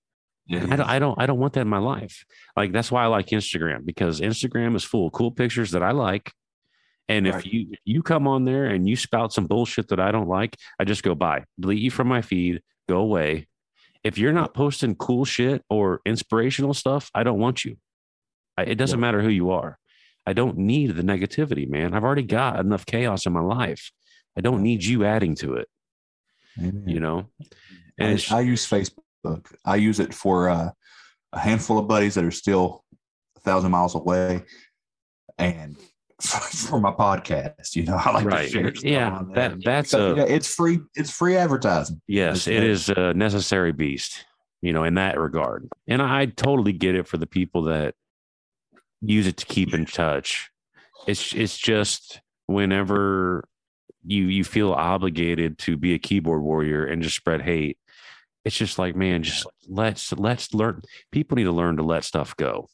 Yeah, I don't, I don't I don't want that in my life. Like that's why I like Instagram because Instagram is full of cool pictures that I like. And if Right. you if you come on there and you spout some bullshit that I don't like, I just go by, delete you from my feed, go away. If you're not posting cool shit or inspirational stuff, I don't want you. I, it doesn't Yeah. matter who you are. I don't need the negativity, man. I've already got enough chaos in my life. I don't need you adding to it, Amen. you know. And I, I use Facebook. I use it for uh, a handful of buddies that are still a thousand miles away, and for my podcast. You know, I like Right. to share. Yeah, that- that's Because, a- yeah, it's free. It's free advertising. Yes, it is a necessary beast, you know, in that regard. And I totally get it for the people that use it to keep in touch. It's it's just whenever you you feel obligated to be a keyboard warrior and just spread hate, it's just like, man, just let's let's learn people need to learn to let stuff go.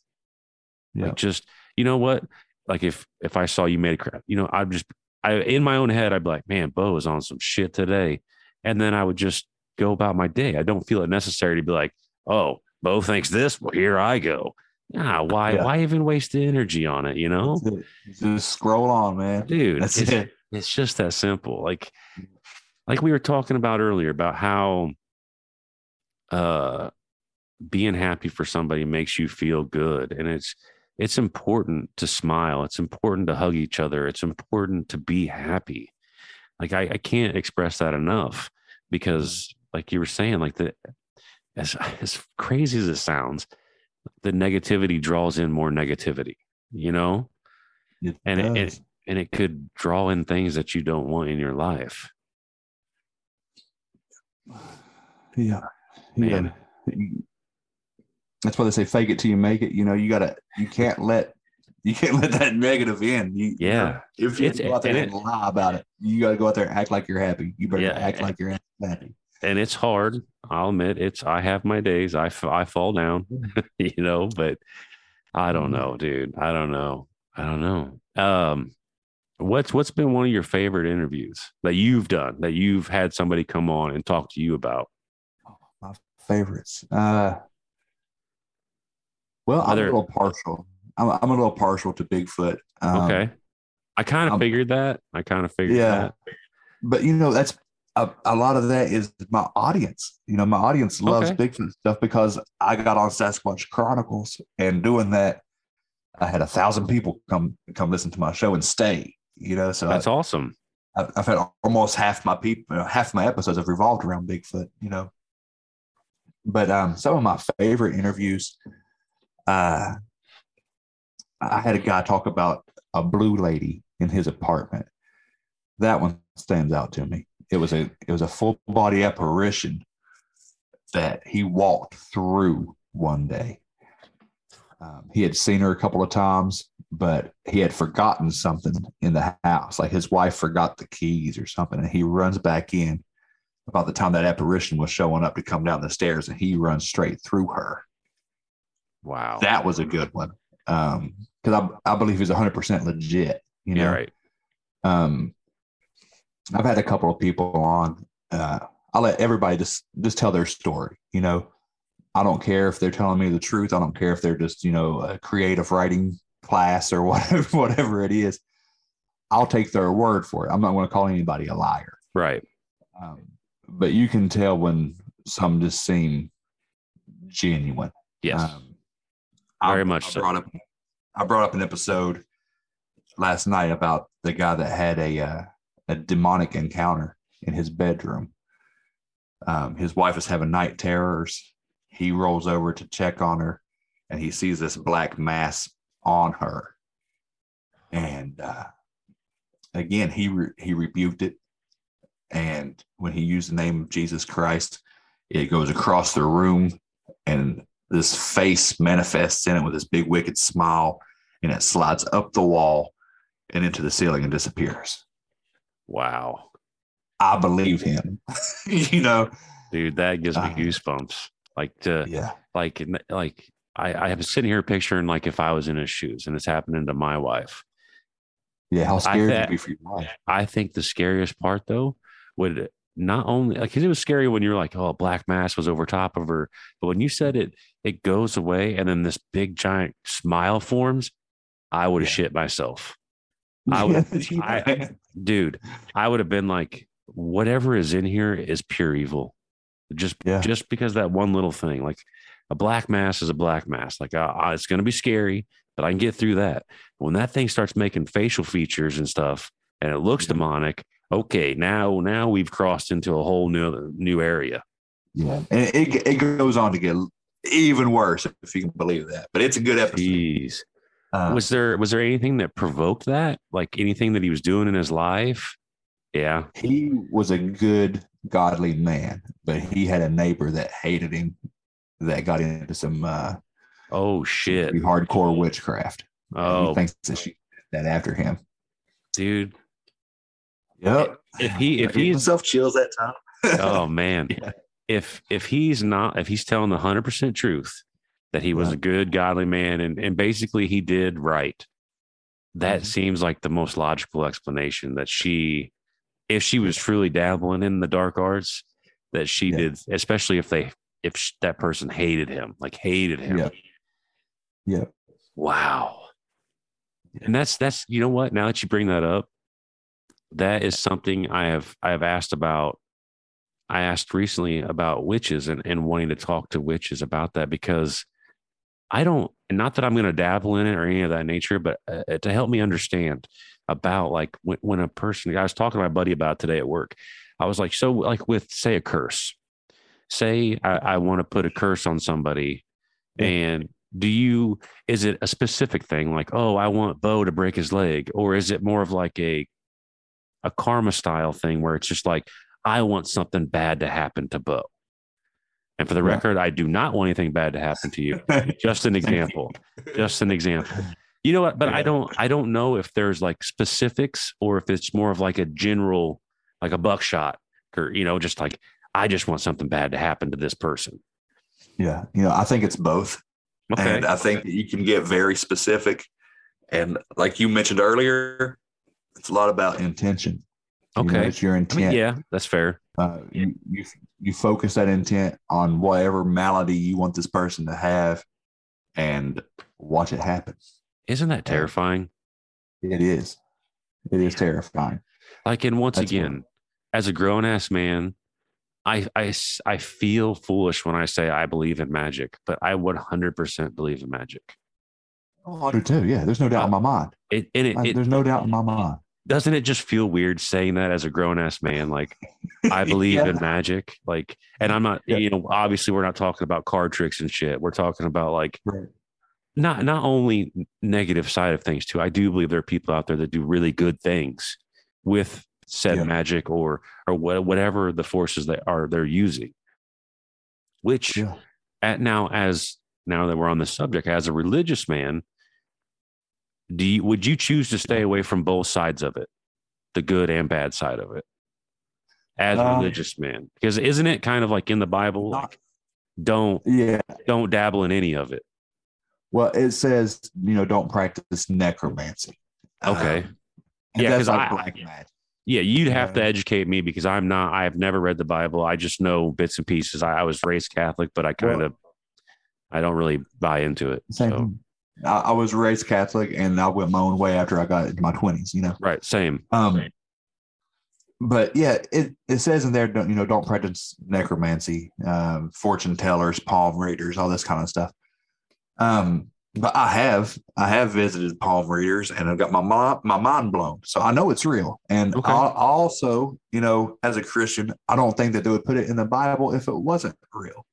Yeah. Like just you know what? Like if if I saw you made a crap, you know, I'd just I in my own head, I'd be like, man, Bo is on some shit today. And then I would just go about my day. I don't feel it necessary to be like, oh, Bo thinks this. Well, here I go. Nah, why Yeah. why even waste the energy on it? You know? It. Just scroll on, man. Dude, That's it's, it. it's just that simple. Like like we were talking about earlier about how uh being happy for somebody makes you feel good. And it's it's important to smile. It's important to hug each other. It's important to be happy. Like I, I can't express that enough because mm. like you were saying, like the as as crazy as it sounds, the negativity draws in more negativity, you know? It And it, it and it could draw in things that you don't want in your life. yeah, Man. yeah. That's why they say fake it till you make it. You know, you gotta. You can't let. You can't let that negative in. You, Yeah. If you It's- go out there and and lie about it, you got to go out there and act like you're happy. You better Yeah. act like you're happy. and it's hard. I'll admit it's. I have my days. I f- I fall down, you know. But I don't know, dude. I don't know. I don't know. Um, what's what's been one of your favorite interviews that you've done that you've had somebody come on and talk to you about? My favorites. Uh, well, I'm Other- a little partial. I'm, I'm a little partial to Bigfoot. Um, Okay, I kind of um, figured that. I kind of figured Yeah. that. but you know that's a, a lot of that is my audience you know my audience loves Okay. bigfoot stuff because i got on sasquatch chronicles and doing that i had a thousand people come come listen to my show and stay you know so That's I, awesome. I've, I've had almost half my people half my episodes have revolved around bigfoot you know but um some of my favorite interviews uh i had a guy talk about a blue lady in his apartment. That one stands out to me. It was a it was a full body apparition that he walked through one day. Um, he had seen her a couple of times but he had forgotten something in the house. Like his wife forgot the keys or something and he runs back in about the time that apparition was showing up to come down the stairs and he runs straight through her Wow. that was a good one um because I, I believe he's 100% legit you know yeah, right. um i've had a couple of people on uh i'll let everybody just just tell their story you know i don't care if they're telling me the truth i don't care if they're just you know a creative writing class or whatever whatever it is i'll take their word for it i'm not going to call anybody a liar Right. um, but you can tell when some just seem genuine Yes. um, Very I, much I so. brought up I brought up an episode last night about the guy that had a uh, a demonic encounter in his bedroom. Um, his wife is having night terrors. He rolls over to check on her, and he sees this black mass on her. And uh, again, he re- he rebuked it, and when he used the name of Jesus Christ, it goes across the room, and this face manifests in it with this big wicked smile and it slides up the wall and into the ceiling and disappears. wow. I believe him. you know? Dude, that gives me Uh, goosebumps. Like to Yeah. like like I, I have sitting here picturing like if I was in his shoes and it's happening to my wife. Yeah. How scared bet- would be for your wife? I think the scariest part though would not only like cause it was scary when you're like, oh, a black mass was over top of her, but when you said it, it goes away and then this big giant smile forms. I would have Yeah. shit myself, I would- I- dude. I would have been like, whatever is in here is pure evil, just Yeah. just because that one little thing. Like a black mass is a black mass. Like uh, it's gonna be scary, but I can get through that. When that thing starts making facial features and stuff, and it looks demonic, okay, now now we've crossed into a whole new new area. yeah. And it, it goes on to get even worse if you can believe that. But it's a good episode. Jeez. Um, was there was there anything that provoked that? Like anything that he was doing in his life? Yeah. he was a good, godly man, but he had a neighbor that hated him that got into some uh, Oh shit. hardcore witchcraft. Oh He thinks that she that after him. dude. Yep. If he if he himself chills that time. oh man. Yeah. If if he's not if he's telling the hundred percent truth that he was Yeah. a good godly man and, and basically he did right, that Mhm. seems like the most logical explanation that she if she was truly dabbling in the dark arts, that she Yeah. did, especially if they if sh- that person hated him, like hated him. Yeah. Yeah. Wow. Yeah. And that's that's you know what? Now that you bring that up, that is something I have I have asked about. I asked recently about witches and, and wanting to talk to witches about that because I don't not that I'm going to dabble in it or any of that nature, but uh, to help me understand about like when, when a person I was talking to my buddy about today at work. I was like, so like with say a curse, say I, I want to put a curse on somebody, Yeah. and do you is it a specific thing like oh I want Bo to break his leg, or is it more of like a a karma style thing where it's just like I want something bad to happen to Bo. And for the Yeah. record, I do not want anything bad to happen to you. Just an example. Just an example. You know what? But I don't I don't know if there's like specifics or if it's more of like a general, like a buckshot or you know, just like I just want something bad to happen to this person. Yeah. You know, I think it's both. Okay. And I think that you can get very specific. And like you mentioned earlier, it's a lot about intention. You know, Okay. it's your I intent. mean, yeah, that's fair. uh, you, you you focus that intent on whatever malady you want this person to have and watch it happen. Isn't that terrifying? It is. It is terrifying. Like, and once That's what- again, as a grown ass man, I, I, I feel foolish when I say I believe in magic, but I 100% believe in magic. Oh, I do too. Yeah, there's no doubt in my mind. It, and it, I- it there's no doubt in my mind. Doesn't it just feel weird saying that as a grown ass man? Like, I believe Yeah. in magic. Like, and I'm not, Yeah. you know, obviously we're not talking about card tricks and shit. We're talking about like Right. not not only negative side of things too. I do believe there are people out there that do really good things with said Yeah. magic or or wha- whatever the forces that are they're using. Which at now as now that we're on the subject, as a religious man, do you would you choose to stay away from both sides of it, the good and bad side of it, as a Um, religious man? Because isn't it kind of like in the Bible, like, don't Yeah. don't dabble in any of it? Well, it says, you know, don't practice necromancy. Okay. Um, Yeah, because like I- black magic. Yeah, you'd have to educate me because I'm not. I have never read the Bible. I just know bits and pieces. I, I was raised Catholic, but I kind Well- of, I don't really buy into it. Same So. I, I was raised Catholic and I went my own way after I got into my 20s, you know. right, same. Um, but yeah, it, it says in there, don't you know, don't practice necromancy, um, fortune tellers, palm readers, all this kind of stuff. Um, but I have I have visited palm readers and I've got my mind my mind blown, so I know it's real. And Okay. I, I also, you know, as a Christian, I don't think that they would put it in the Bible if it wasn't real.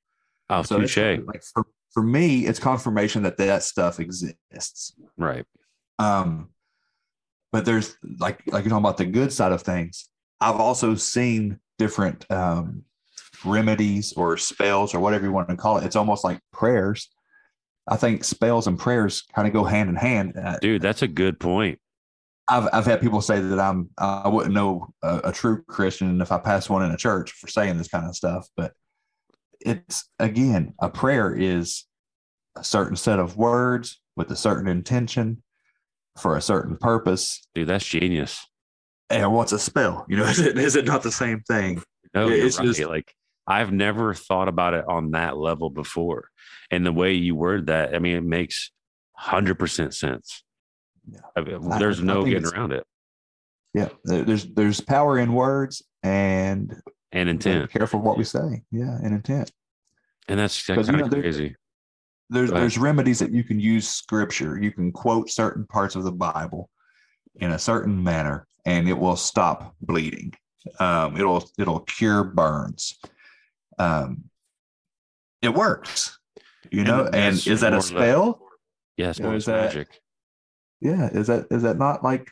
Oh, So it's touche. like for for me, it's confirmation that that stuff exists. Right. Um, but there's like like you're talking about the good side of things. I've also seen different um, remedies or spells or whatever you want to call it. It's almost like prayers. I think spells and prayers kind of go hand in hand. Uh, Dude, that's a good point. I've I've had people say that I'm I wouldn't know a, a true Christian if I passed one in a church for saying this kind of stuff, but it's again a prayer is a certain set of words with a certain intention for a certain purpose. Dude, that's genius. And what's a spell? You know, is it is it not the same thing? No, it's right. just- like I've never thought about it on that level before. And the way you word that, I mean, it makes hundred percent sense. Yeah. I mean, there's I no think getting around it. Yeah, there's there's power in words and And intent. careful what we say. Yeah, and intent. And that's Because, kind you of know, there- crazy. there's there's remedies that you can use scripture you can quote certain parts of the bible in a certain manner and it will stop bleeding um, it'll it'll cure burns um, it works you know and, that's is that a spell Yes, yeah, is that- magic. yeah is that is that not like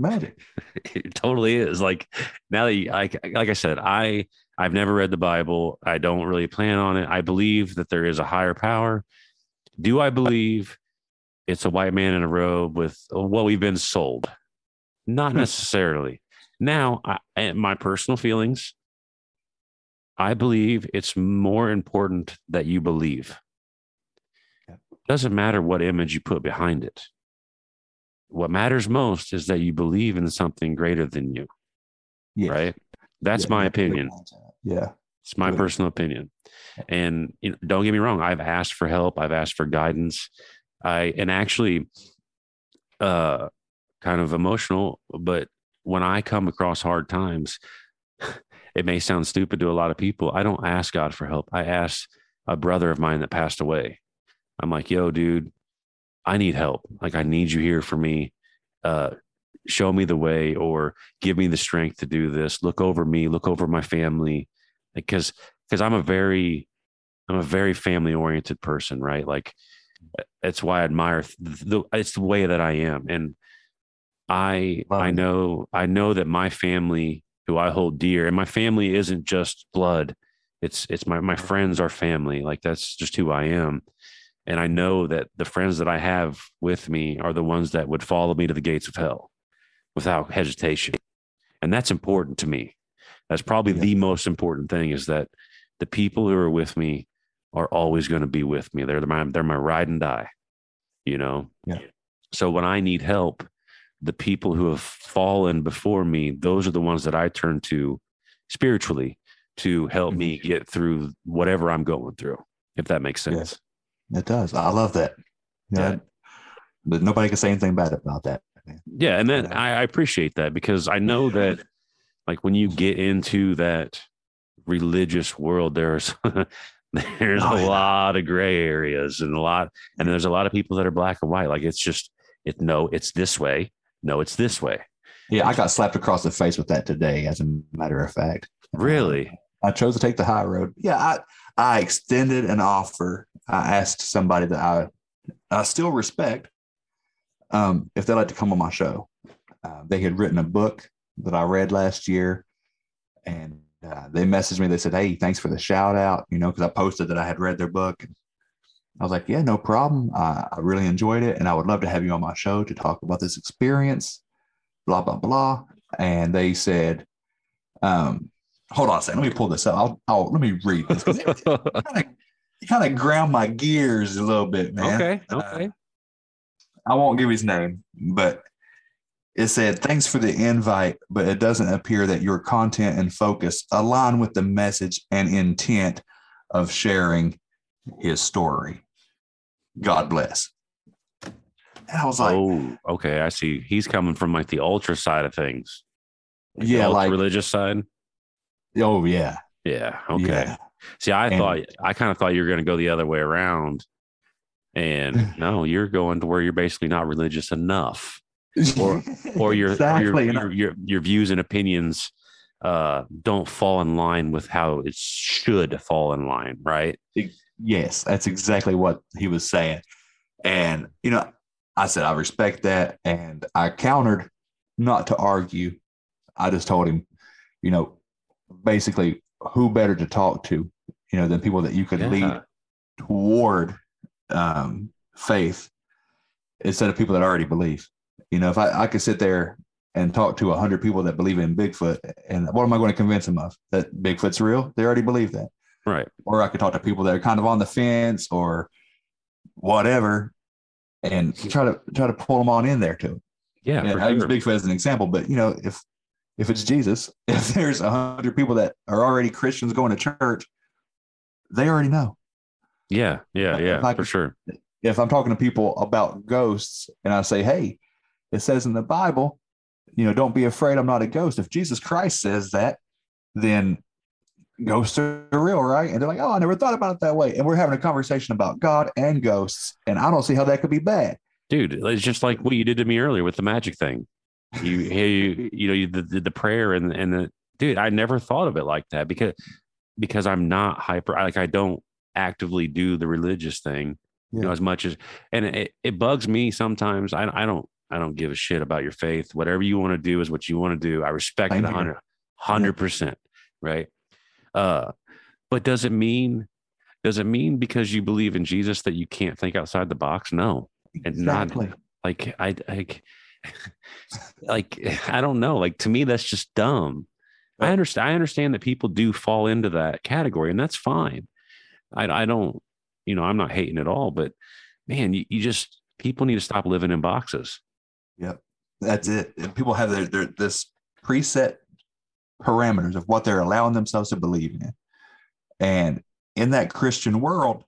magic it. Totally is. Like now that you, like like i said i i've never read the bible. I don't really plan on it. I believe that there is a higher power. Do i believe it's a white man in a robe with what we've been sold? Not Hmm. necessarily. Now I, and my personal feelings i believe it's more important that you believe. Doesn't matter what image you put behind it what matters most is that you believe in something greater than you yeah right? That's Yeah, my opinion. yeah. It's my personal opinion. And you know, don't get me wrong i've asked for help i've asked for guidance. I and actually uh kind of emotional but when i come across hard times it may sound stupid to a lot of people i don't ask god for help. I ask a brother of mine that passed away. I'm like yo dude i need help. Like i need you here for me. Uh show me the way or give me the strength to do this. Look over me look over my family. Because because i'm a very i'm a very family oriented person right? Like it's why i admire th- the it's the way that i am. And i Love i know i know that my family who i hold dear and my family isn't just blood. It's it's my my friends are family. Like that's just who i am and i know that the friends that i have with me are the ones that would follow me to the gates of hell without hesitation and that's important to me That's probably Yeah. the most important thing is that the people who are with me are always going to be with me. They're my they're my ride and die. You know? Yeah. So when I need help, the people who have fallen before me, those are the ones that I turn to spiritually to help mm-hmm. me get through whatever I'm going through, if that makes sense. It does. I love that. Yeah. Yeah. But nobody can say anything bad about that. Yeah, and then Yeah. I, I appreciate that because I know that, like, when you get into that religious world, there's there's Oh, a yeah. lot of gray areas and a lot, and there's a lot of people that are black and white. Like, it's just it. No, it's this way. No, it's this way. Yeah, I got slapped across the face with that today, as a matter of fact. Really? I chose to take the high road. Yeah, I I extended an offer. I asked somebody that I I still respect um, if they'd like to come on my show. Uh, they had written a book that I read last year, and uh, they messaged me. They said, "Hey, thanks for the shout out." You know, because I posted that I had read their book. I was like, "Yeah, no problem. I, I really enjoyed it, and I would love to have you on my show to talk about this experience." Blah blah blah. And they said, um, "Hold on a second. Let me pull this up. I'll, I'll let me read this kind of ground my gears a little bit, man." okay. Uh, Okay. I won't give his name, but it said, Thanks for the invite, but it doesn't appear that your content and focus align with the message and intent of sharing his story. God bless. And I was like, oh, okay. I see. He's coming from like the ultra side of things. the Yeah, like- religious side. Oh, yeah. Yeah. Okay. Yeah. See, I And- thought I kind of thought you were going to go the other way around, and no, you're going to where you're basically not religious enough, Or- or your exactly. your, your your your views and opinions uh, don't fall in line with how it should fall in line, right? Yes, that's exactly what he was saying. And, you know, I said, I respect that. And I countered not to argue. I just told him, you know, basically, who better to talk to, you know, than people that you could lead toward um, faith instead of people that already believe. You know, if I, I could sit there and talk to a 100 people that believe in Bigfoot, and what am I going to convince them of? That Bigfoot's real? They already believe that Right. or I could talk to people that are kind of on the fence or whatever, and try to try to pull them on in there too. Yeah. For I use. Bigfoot as an example, but you know, if if it's Jesus, if there's a hundred people that are already Christians going to church, they already know. yeah. Yeah. Yeah. I For sure. If I'm talking to people about ghosts and I say, "Hey, it says in the Bible, you know, don't be afraid. I'm not a ghost." If Jesus Christ says that, then ghosts are real, right? And they're like, "Oh, I never thought about it that way." And we're having a conversation about God and ghosts, and I don't see how that could be bad. dude it's just like what you did to me earlier with the magic thing you hear you you know you, the, the prayer and and the dude i never thought of it like that because because i'm not hyper like i don't actively do the religious thing you know as much as and it, it bugs me sometimes. I i don't i don't give a shit about your faith. Whatever you want to do is what you want to do. I respect it here. 100 100% right? Uh but does it mean does it mean because you believe in jesus that you can't think outside the box? No and not Exactly. like I like like I don't know. Like to me, that's just dumb. I understand. I understand that people do fall into that category, and that's fine. I I don't, you know, I'm not hating at all, but man, you, you just people need to stop living in boxes. Yep, that's it. And people have their, their this preset parameters of what they're allowing themselves to believe in. And in that Christian world,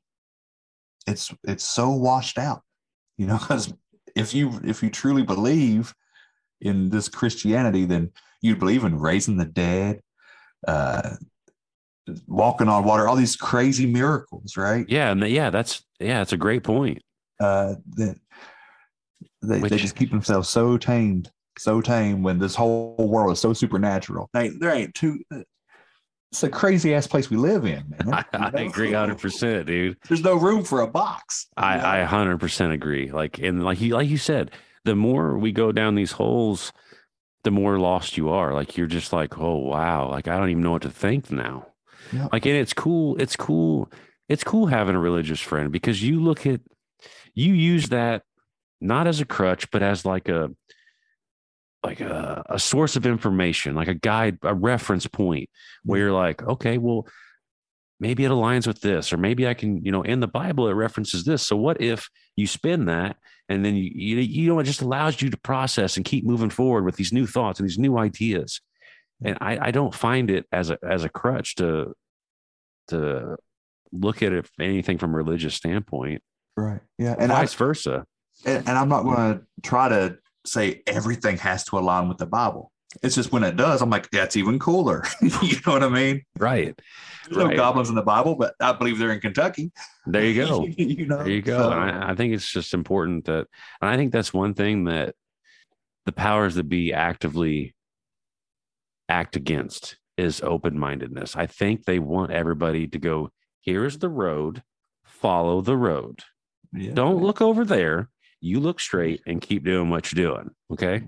it's it's so washed out. You know, because if you if you truly believe in this Christianity, then you believe in raising the dead, uh walking on water, all these crazy miracles, right? Yeah, and yeah, that's yeah, it's a great point. uh, that they, they just keep themselves so tamed, so tame when this whole world is so supernatural. Ain't, there ain't two. It's a crazy ass place we live in, man. I, I agree, hundred percent, dude. There's no room for a box. I I hundred percent agree. Like and like you like you said, the more we go down these holes, the more lost you are. Like you're just like, oh wow, like I don't even know what to think now. Yeah. Like and it's cool. It's cool. It's cool having a religious friend because you look at you use that not as a crutch, but as like a like a, a source of information, like a guide, a reference point where you're like, okay, well, maybe it aligns with this, or maybe I can, you know, in the Bible it references this. So what if you spin that and then you you, you know it just allows you to process and keep moving forward with these new thoughts and these new ideas. And I, I don't find it as a as a crutch to to look at it anything from a religious standpoint. Right. Yeah. And And I, vice versa. and, and I'm not going to try to say everything has to align with the Bible. It's just when it does, I'm like, that's even cooler. you know what I mean? Right. There's no goblins in the Bible, but I believe they're in Kentucky. There you go. you know, There you go. So, I, I think it's just important that, and I think that's one thing that the powers that be actively act against is open mindedness. I think they want everybody to go, here's the road, follow the road. yeah. Don't look over there. You look straight and keep doing what you're doing. Okay.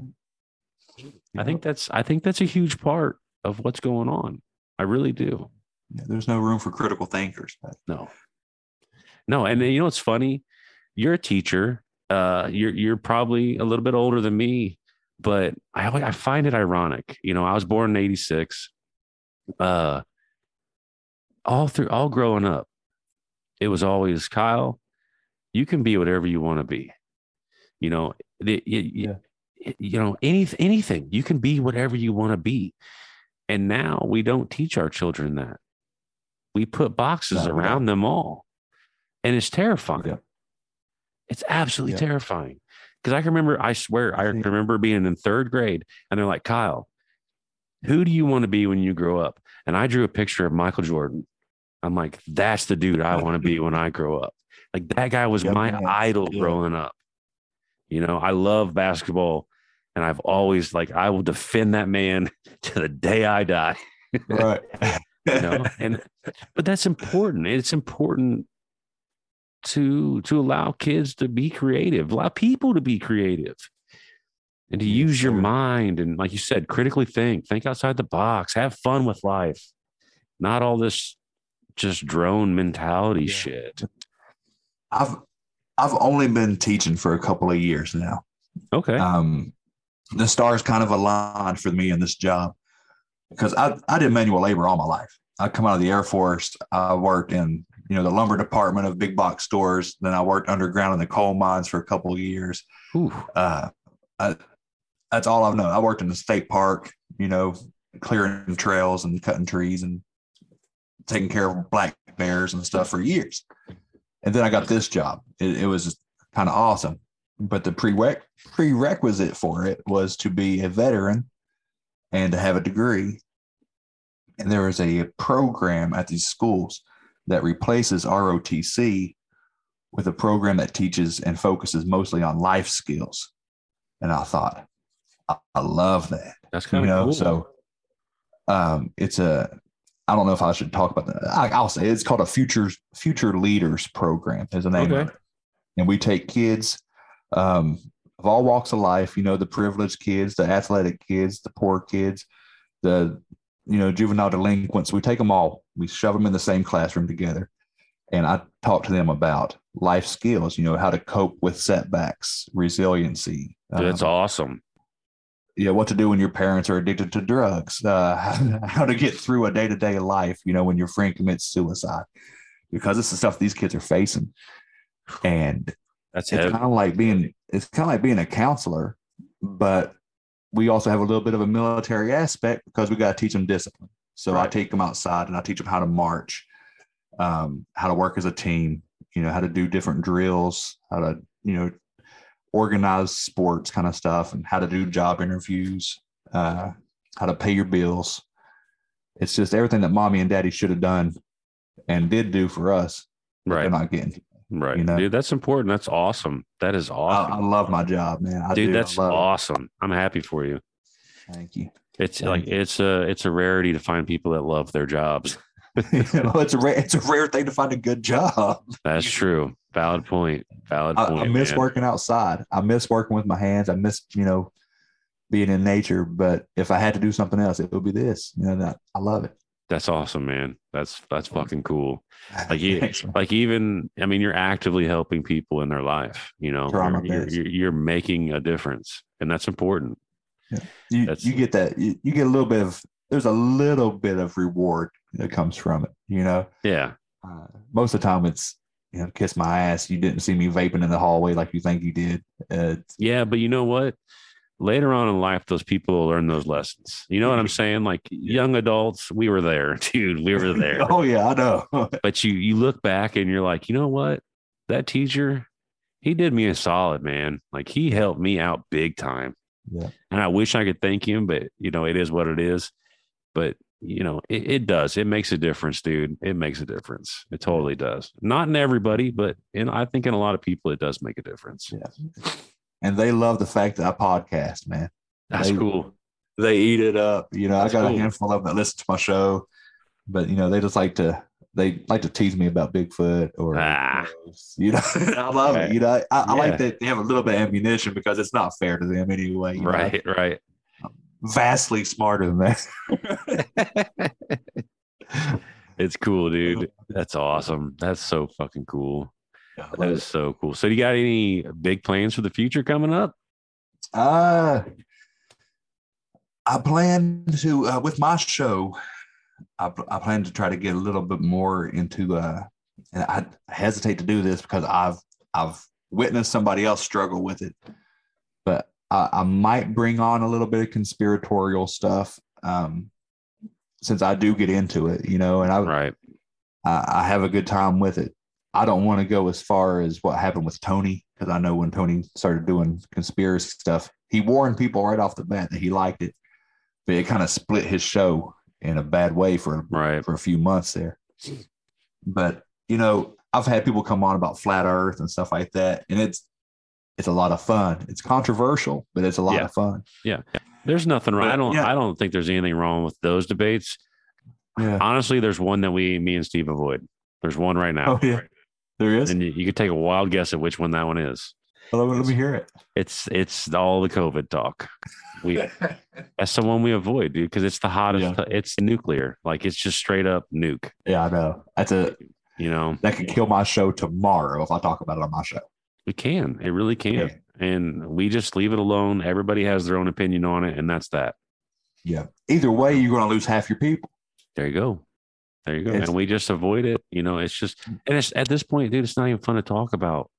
I think that's, I think that's a huge part of what's going on. I really do. Yeah, there's no room for critical thinkers. No. No, and you know what's funny? You're a teacher. Uh, you're you're probably a little bit older than me, but I always- I find it ironic. You know, I was born in '86. Uh, all through all growing up, it was always Kyle. You can be whatever you want to be. You know, the, you, you- you know any anything you can be whatever you want to be. And now we don't teach our children that. We put boxes No, around them all. And it's terrifying. Yeah. It's absolutely Yeah. terrifying. Because I can remember, I swear, I can remember being in third grade and they're like, Kyle, who do you want to be when you grow up? And I drew a picture of Michael Jordan. I'm like, that's the dude I want to be when I grow up. Like that guy was Yep, my man. idol Yeah. growing up. You know, I love basketball and I've always like I will defend that man to the day I die. Right. You know, and but that's important. It's important to to allow kids to be creative, allow people to be creative, and to use your mind and, like you said, critically think, think outside the box, have fun with life, not all this just drone mentality Yeah. shit. I've I've only been teaching for a couple of years now. Okay, Um, the stars kind of aligned for me in this job because I, I did manual labor all my life. I come out of the Air Force. I worked in you know the lumber department of big box stores. Then I worked underground in the coal mines for a couple of years. Ooh, Uh, I, that's all I've known. I worked in the state park, you know, clearing trails and cutting trees and taking care of black bears and stuff for years. And then I got this job. It, it was kind of awesome. But the prereq- prerequisite for it was to be a veteran and to have a degree. And there is a program at these schools that replaces ROTC with a program that teaches and focuses mostly on life skills. And I thought, I, I love that. that's You kind of know, cool. so um, it's a, I don't know if I should talk about that. I, I'll say it's called a future future leaders program. Is the name Okay. of it. And we take kids um, of all walks of life. You know, the privileged kids, the athletic kids, the poor kids, the you know juvenile delinquents. We take them all. We shove them in the same classroom together, and I talk to them about life skills. You know, how to cope with setbacks, resiliency. that's um, awesome. You know what to do when your parents are addicted to drugs uh, how to get through a day-to-day life you know when your friend commits suicide because it's the stuff these kids are facing. And That's it's kind of like being it's kind of like being a counselor but we also have a little bit of a military aspect because we got to teach them discipline. So i take them outside and i teach them how to march um, how to work as a team you know how to do different drills how to you know organize sports kind of stuff and how to do job interviews uh, how to pay your bills it's just everything that mommy and daddy should have done and did do for us right, they're not getting right, you know. dude. That's important. That's awesome. That is awesome, I love my job man I dude. do. I That's love it. awesome. I'm happy for you. thank you It's Thank like you. it's a it's a rarity to find people that love their jobs. well, it's a rare it's a rare thing to find a good job. That's true. Valid point. Valid I, point. I miss man. working outside. I miss working with my hands. I miss you know being in nature. But if I had to do something else, it would be this. You know, that I love it. That's awesome, man. That's that's fucking cool. Like you, Thanks, like even I mean, you're actively helping people in their life. You know, you're, you're, you're, making a difference, and that's important. You That's- you get that you, you get a little bit of there's a little bit of reward that comes from it. You know, Yeah. uh, most of the time it's you know kiss my ass. You didn't see me vaping in the hallway like you think you did. Uh, Yeah, but you know what? Later on in life, those people will learn those lessons. You know what I'm saying? Like young adults, we were there, dude. We were there. oh yeah, I know. but you you look back and you're like, you know what? That teacher, he did me a solid, man. Like he helped me out big time. Yeah. And I wish I could thank him, but you know, it is what it is. But you know, it, it does. It makes a difference, dude. It makes a difference. It totally does. Not in everybody, but in I think in a lot of people, it does make a difference. Yeah. and they love the fact that I podcast, man. That's They- cool. They eat it up. You know, That's I got cool. a handful of them that listen to my show, but you know, they just like to they like to tease me about Bigfoot or Ah. you know, I love it. You know, I, I Yeah. like that they have a little bit of ammunition because it's not fair to them anyway. you know. Right, right. Vastly smarter than that. It's cool, dude. That's awesome. That's so fucking cool. That is so cool. So, do you got any big plans for the future coming up? Uh, I plan to uh, with my show. I, I plan to try to get a little bit more into. Uh, and I hesitate to do this because I've I've witnessed somebody else struggle with it, but I, I might bring on a little bit of conspiratorial stuff. Um, since I do get into it, you know, and I Right. I, I have a good time with it. I don't want to go as far as what happened with Tony because I know when Tony started doing conspiracy stuff, he warned people right off the bat that he liked it, but it kind of split his show in a bad way for Right. for a few months there. But you know, I've had people come on about flat Earth and stuff like that, and it's it's a lot of fun. It's controversial, but it's a lot Yeah. of fun. Yeah. There's nothing wrong. But, I don't. yeah. I don't think there's anything wrong with those debates. Yeah. Honestly, there's one that we, me and Steve avoid. There's one right now, Oh yeah, there is. and you, you could take a wild guess at which one that one is. Let me, let me hear it. It's it's all the COVID talk. We that's the one we avoid, dude, because it's the hottest. It's nuclear. Like it's just straight up nuke. Yeah, I know. That's a You know, that could kill my show tomorrow if I talk about it on my show. It can. It really can. Yeah. And we just leave it alone. Everybody has their own opinion on it, and that's that. Yeah. Either way, you're going to lose half your people. There you go. There you go. It's- and we just avoid it. You know, it's just mm. and it's at this point, dude, it's not even fun to talk about.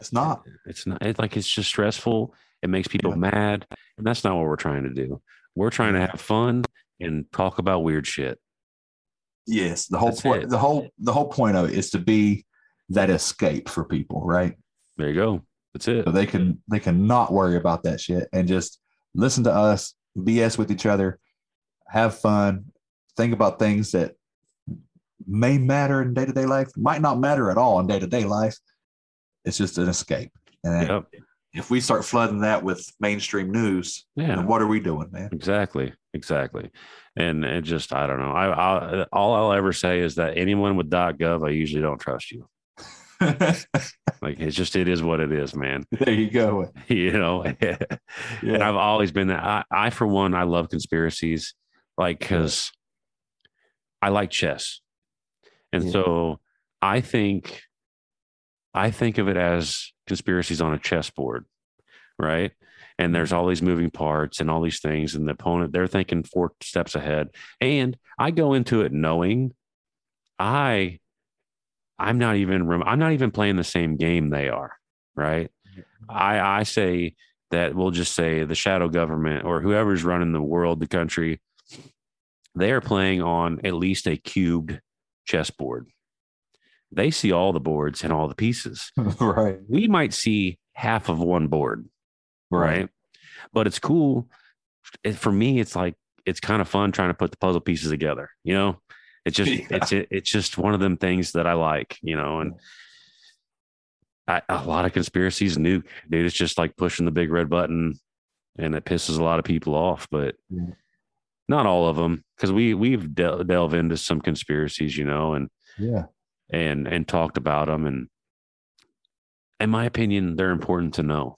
It's not. It's not it's like it's just stressful. It makes people Yeah. mad. And that's not what we're trying to do. We're trying to have fun and talk about weird shit. Yes. The whole That's point. it. The whole the whole point of it is to be that escape for people, right? There you go. That's it. So they can they can not worry about that shit and just listen to us, BS with each other, have fun, think about things that may matter in day to day life, might not matter at all in day to day life. It's just an escape. And Yep. if we start flooding that with mainstream news, Yeah. then what are we doing, man? Exactly. Exactly. And it just, I don't know. I, I, all I'll ever say is that anyone with .gov, I usually don't trust you. Like it's just, it is what it is, man. there you go. you know, and I've always been that. I, I, for one, I love conspiracies, like because I like chess, and Yeah. so I think, I think of it as conspiracies on a chessboard, right? And there's mm-hmm. all these moving parts and all these things, and the opponent they're thinking four steps ahead, and I go into it knowing I, I'm not even rem- I'm not even playing the same game they are, right? Mm-hmm. I I say that we'll just say the shadow government or whoever's running the world, the country, they are playing on at least a cubed chessboard. They see all the boards and all the pieces. right. We might see half of one board, right? But it's cool. It, for me, it's like it's kind of fun trying to put the puzzle pieces together. You know, it's just Yeah. it's it, it's just one of them things that I like. You know, and I, a lot of conspiracies nuke, dude. It's just like pushing the big red button, and it pisses a lot of people off. But Yeah. not all of them, because we we've del- delved into some conspiracies, you know, and Yeah. and and talked about them and in my opinion they're important to know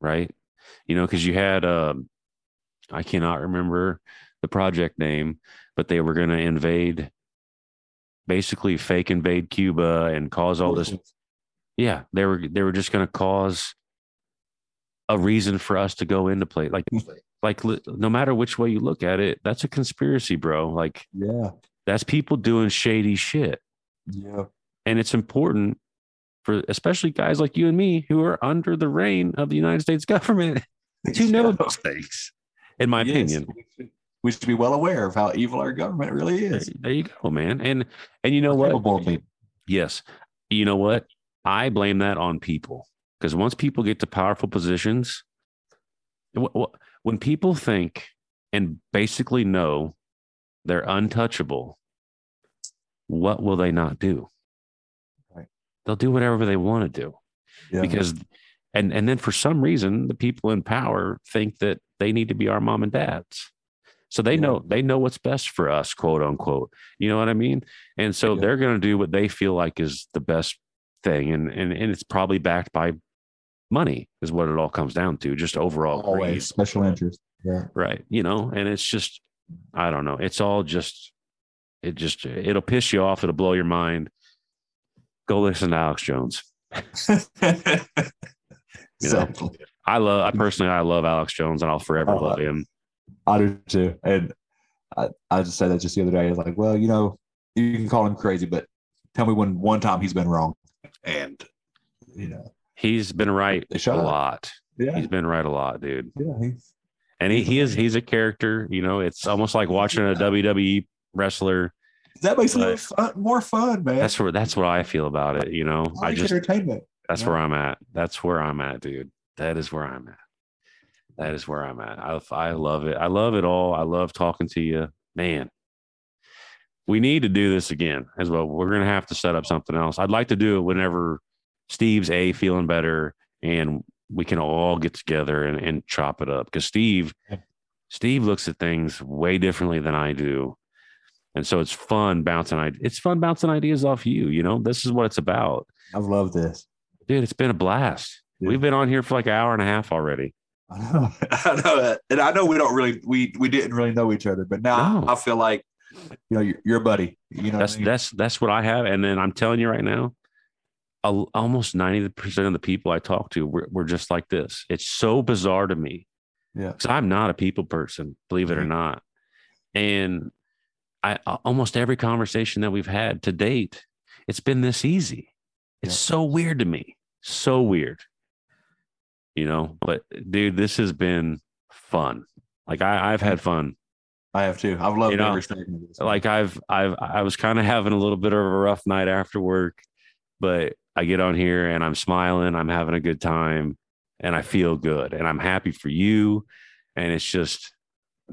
right you know because you had um i cannot remember the project name but they were going to invade basically fake invade cuba and cause all this yeah they were they were just going to cause a reason for us to go into play like hmm. like no matter which way you look at it, that's a conspiracy, bro. Like Yeah. that's people doing shady shit. Yeah. And it's important for especially guys like you and me who are under the reign of the United States government to know those things, in my Yes, opinion. We should- be well aware of how evil our government really is. there you go, man. And and you know what? Yes. You know what? I blame that on people because once people get to powerful positions, wh- wh- when people think and basically know they're untouchable, what will they not do? Right. They'll do whatever they want to do Yeah. because, and and then for some reason, the people in power think that they need to be our mom and dads. So they Yeah. know they know what's best for us, quote unquote. You know what I mean? And so Yeah. they're going to do what they feel like is the best thing, and and and it's probably backed by money, is what it all comes down to. Just overall, greed. always special interest. Yeah. right? You know, and it's just, I don't know. It's all just, it just, it'll piss you off. It'll blow your mind. Go listen to Alex Jones. You know. I love, I personally, I love Alex Jones, and I'll forever Oh, love him. I do too. And I, I just said that just the other day. I was like, well, you know, you can call him crazy, but tell me when one time he's been wrong. And, you know, He's been right a up. lot. yeah. He's been right a lot, dude. Yeah. He's, And he, he is, he's a character. You know, it's almost like watching a WWE wrestler. that makes it fun, more fun, man. That's where, that's what I feel about it. You know, I I just, entertainment. That's Yeah. where I'm at. That's where I'm at, dude. That is where I'm at. That is where I'm at. I, I love it. I love it all. I love talking to you, man. We need to do this again as well. We're gonna have to set up something else. I'd like to do it whenever Steve's a feeling better and we can all get together and, and chop it up. Because Steve, Steve looks at things way differently than I do. And so it's fun bouncing. It's fun bouncing ideas off you. You know, this is what it's about I've loved this. dude it's been a blast we've been on here for like an hour and a half already I know, I know that, and I know we don't really we we didn't really know each other, but now No. I feel like you know you're, you're a buddy. You know, that's what I mean? that's that's what i have. And then i'm telling you right now al- almost 90% of the people i talk to we're, we're just like this. It's so bizarre to me yeah, because i'm not a people person believe it or not. And I almost every conversation that we've had to date it's been this easy. It's Yeah. so weird to me. So weird you know but dude this has been fun like I, i've had fun I have too. I've loved You know, every second of this. like I've I've I was kind of having a little bit of a rough night after work, but I get on here and I'm smiling, I'm having a good time, and I feel good, and I'm happy for you, and it's just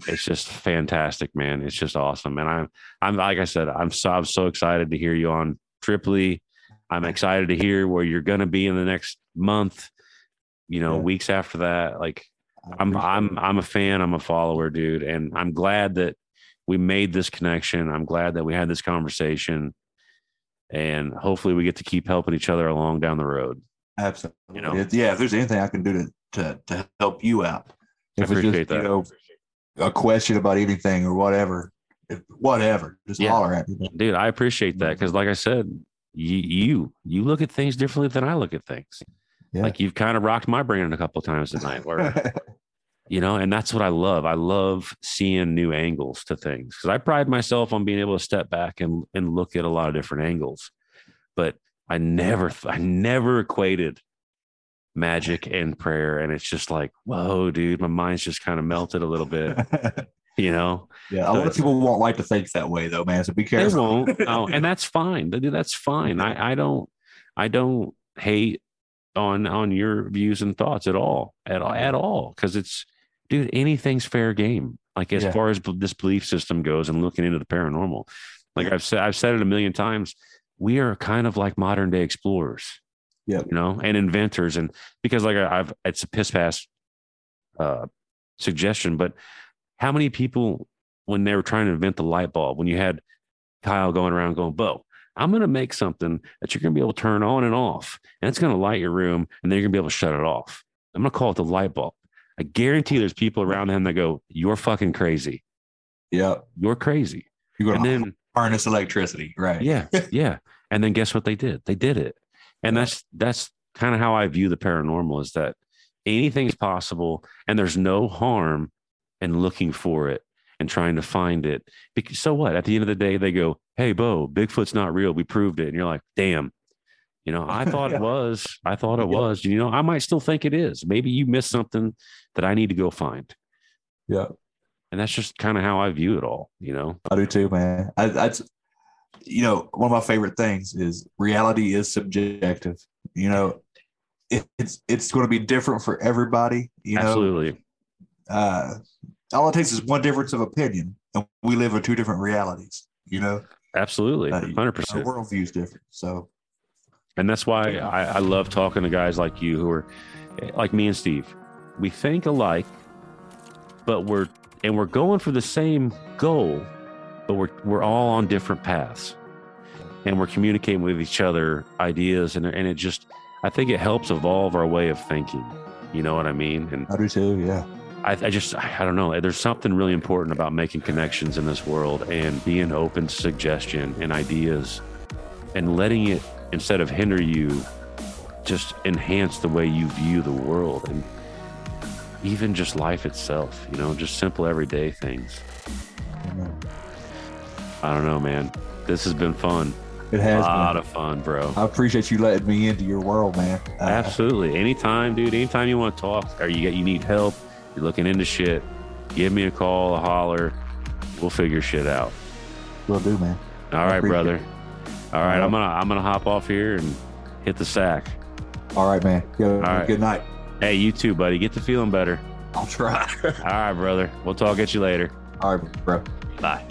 it's just fantastic, man. It's just awesome, and I'm I'm like I said, I'm so I'm so excited to hear you on Tripoli. I'm excited to hear where you're gonna be in the next month. You know, Yeah. weeks after that, like I I'm I'm. I'm a fan. I'm a follower, dude, and I'm glad that we made this connection. I'm glad that we had this conversation, and hopefully we get to keep helping each other along down the road. absolutely. you know. Yeah, if there's anything I can do to to, to help you out, I if it's appreciate just, that. You know, a question about anything or whatever, if, whatever, just Yeah. holler at me. Dude, I appreciate that because, like I said, you you you look at things differently than I look at things. Yeah. Like you've kind of rocked my brain a couple times tonight, where you know, and that's what I love. I love seeing new angles to things because I pride myself on being able to step back and and look at a lot of different angles. But I never, I never equated magic and prayer, and it's just like, whoa, dude, my mind's just kind of melted a little bit, you know. yeah, a lot of people won't like to think that way though, man. So be careful. They won't, oh, and that's fine. That's fine. I I don't, I don't hate on on your views and thoughts at all, at all, at all, because it's, dude, anything's fair game. Like as Yeah. far as this belief system goes, and looking into the paranormal, like I've said, I've said it a million times. We are kind of like modern day explorers, yeah you know, and inventors, and because like I've, it's a piss pass uh, suggestion, but how many people when they were trying to invent the light bulb, when you had Kyle going around going, Bo, I'm going to make something that you're going to be able to turn on and off, and it's going to light your room, and then you're going to be able to shut it off. I'm going to call it the light bulb. I guarantee there's people around him that go, You're fucking crazy. Yeah, You're crazy. you're And gonna then, harness electricity, right? yeah, yeah. And then guess what they did? They did it. And that's, that's kind of how I view the paranormal is that anything is possible and there's no harm in looking for it and trying to find it. Because so what? At the end of the day, they go, Hey, Bo, Bigfoot's not real. We proved it. And you're like, damn. You know, I thought Yeah. it was. I thought it Yeah. was. You know, I might still think it is. Maybe you missed something that I need to go find. Yeah, And that's just kind of how I view it all, you know? I do too, man. I, that's you know one of my favorite things is reality is subjective. You know, it, it's it's going to be different for everybody. You know, Absolutely. uh, all it takes is one difference of opinion, and we live in two different realities. You know, Absolutely. Uh, 100%. our worldview is different. So And that's why I, I love talking to guys like you who are like me and Steve. We think alike, but we're and we're going for the same goal, but we're we're all on different paths. And we're communicating with each other ideas and and it just I think it helps evolve our way of thinking. You know what I mean? And I do too. Yeah, I, I just I don't know. There's something really important about making connections in this world and being open to suggestion and ideas, and letting it instead of hinder you, just enhance the way you view the world and even just life itself. You know, just simple everyday things. I don't know, man. This has been fun. it has A lot Been. of fun, bro. I appreciate you letting me into your world, man. Uh, Absolutely. Anytime, dude. Anytime you want to talk or you get you need help, you're looking into shit, give me a call, a holler. We'll figure shit out. will do, man. All right, brother. All right, I'm gonna I'm gonna hop off here and hit the sack. All right, man. All right. Good night. Hey, you too, buddy. Get to feeling better. I'll try. All right, brother. We'll talk at you later. All right, bro. Bye.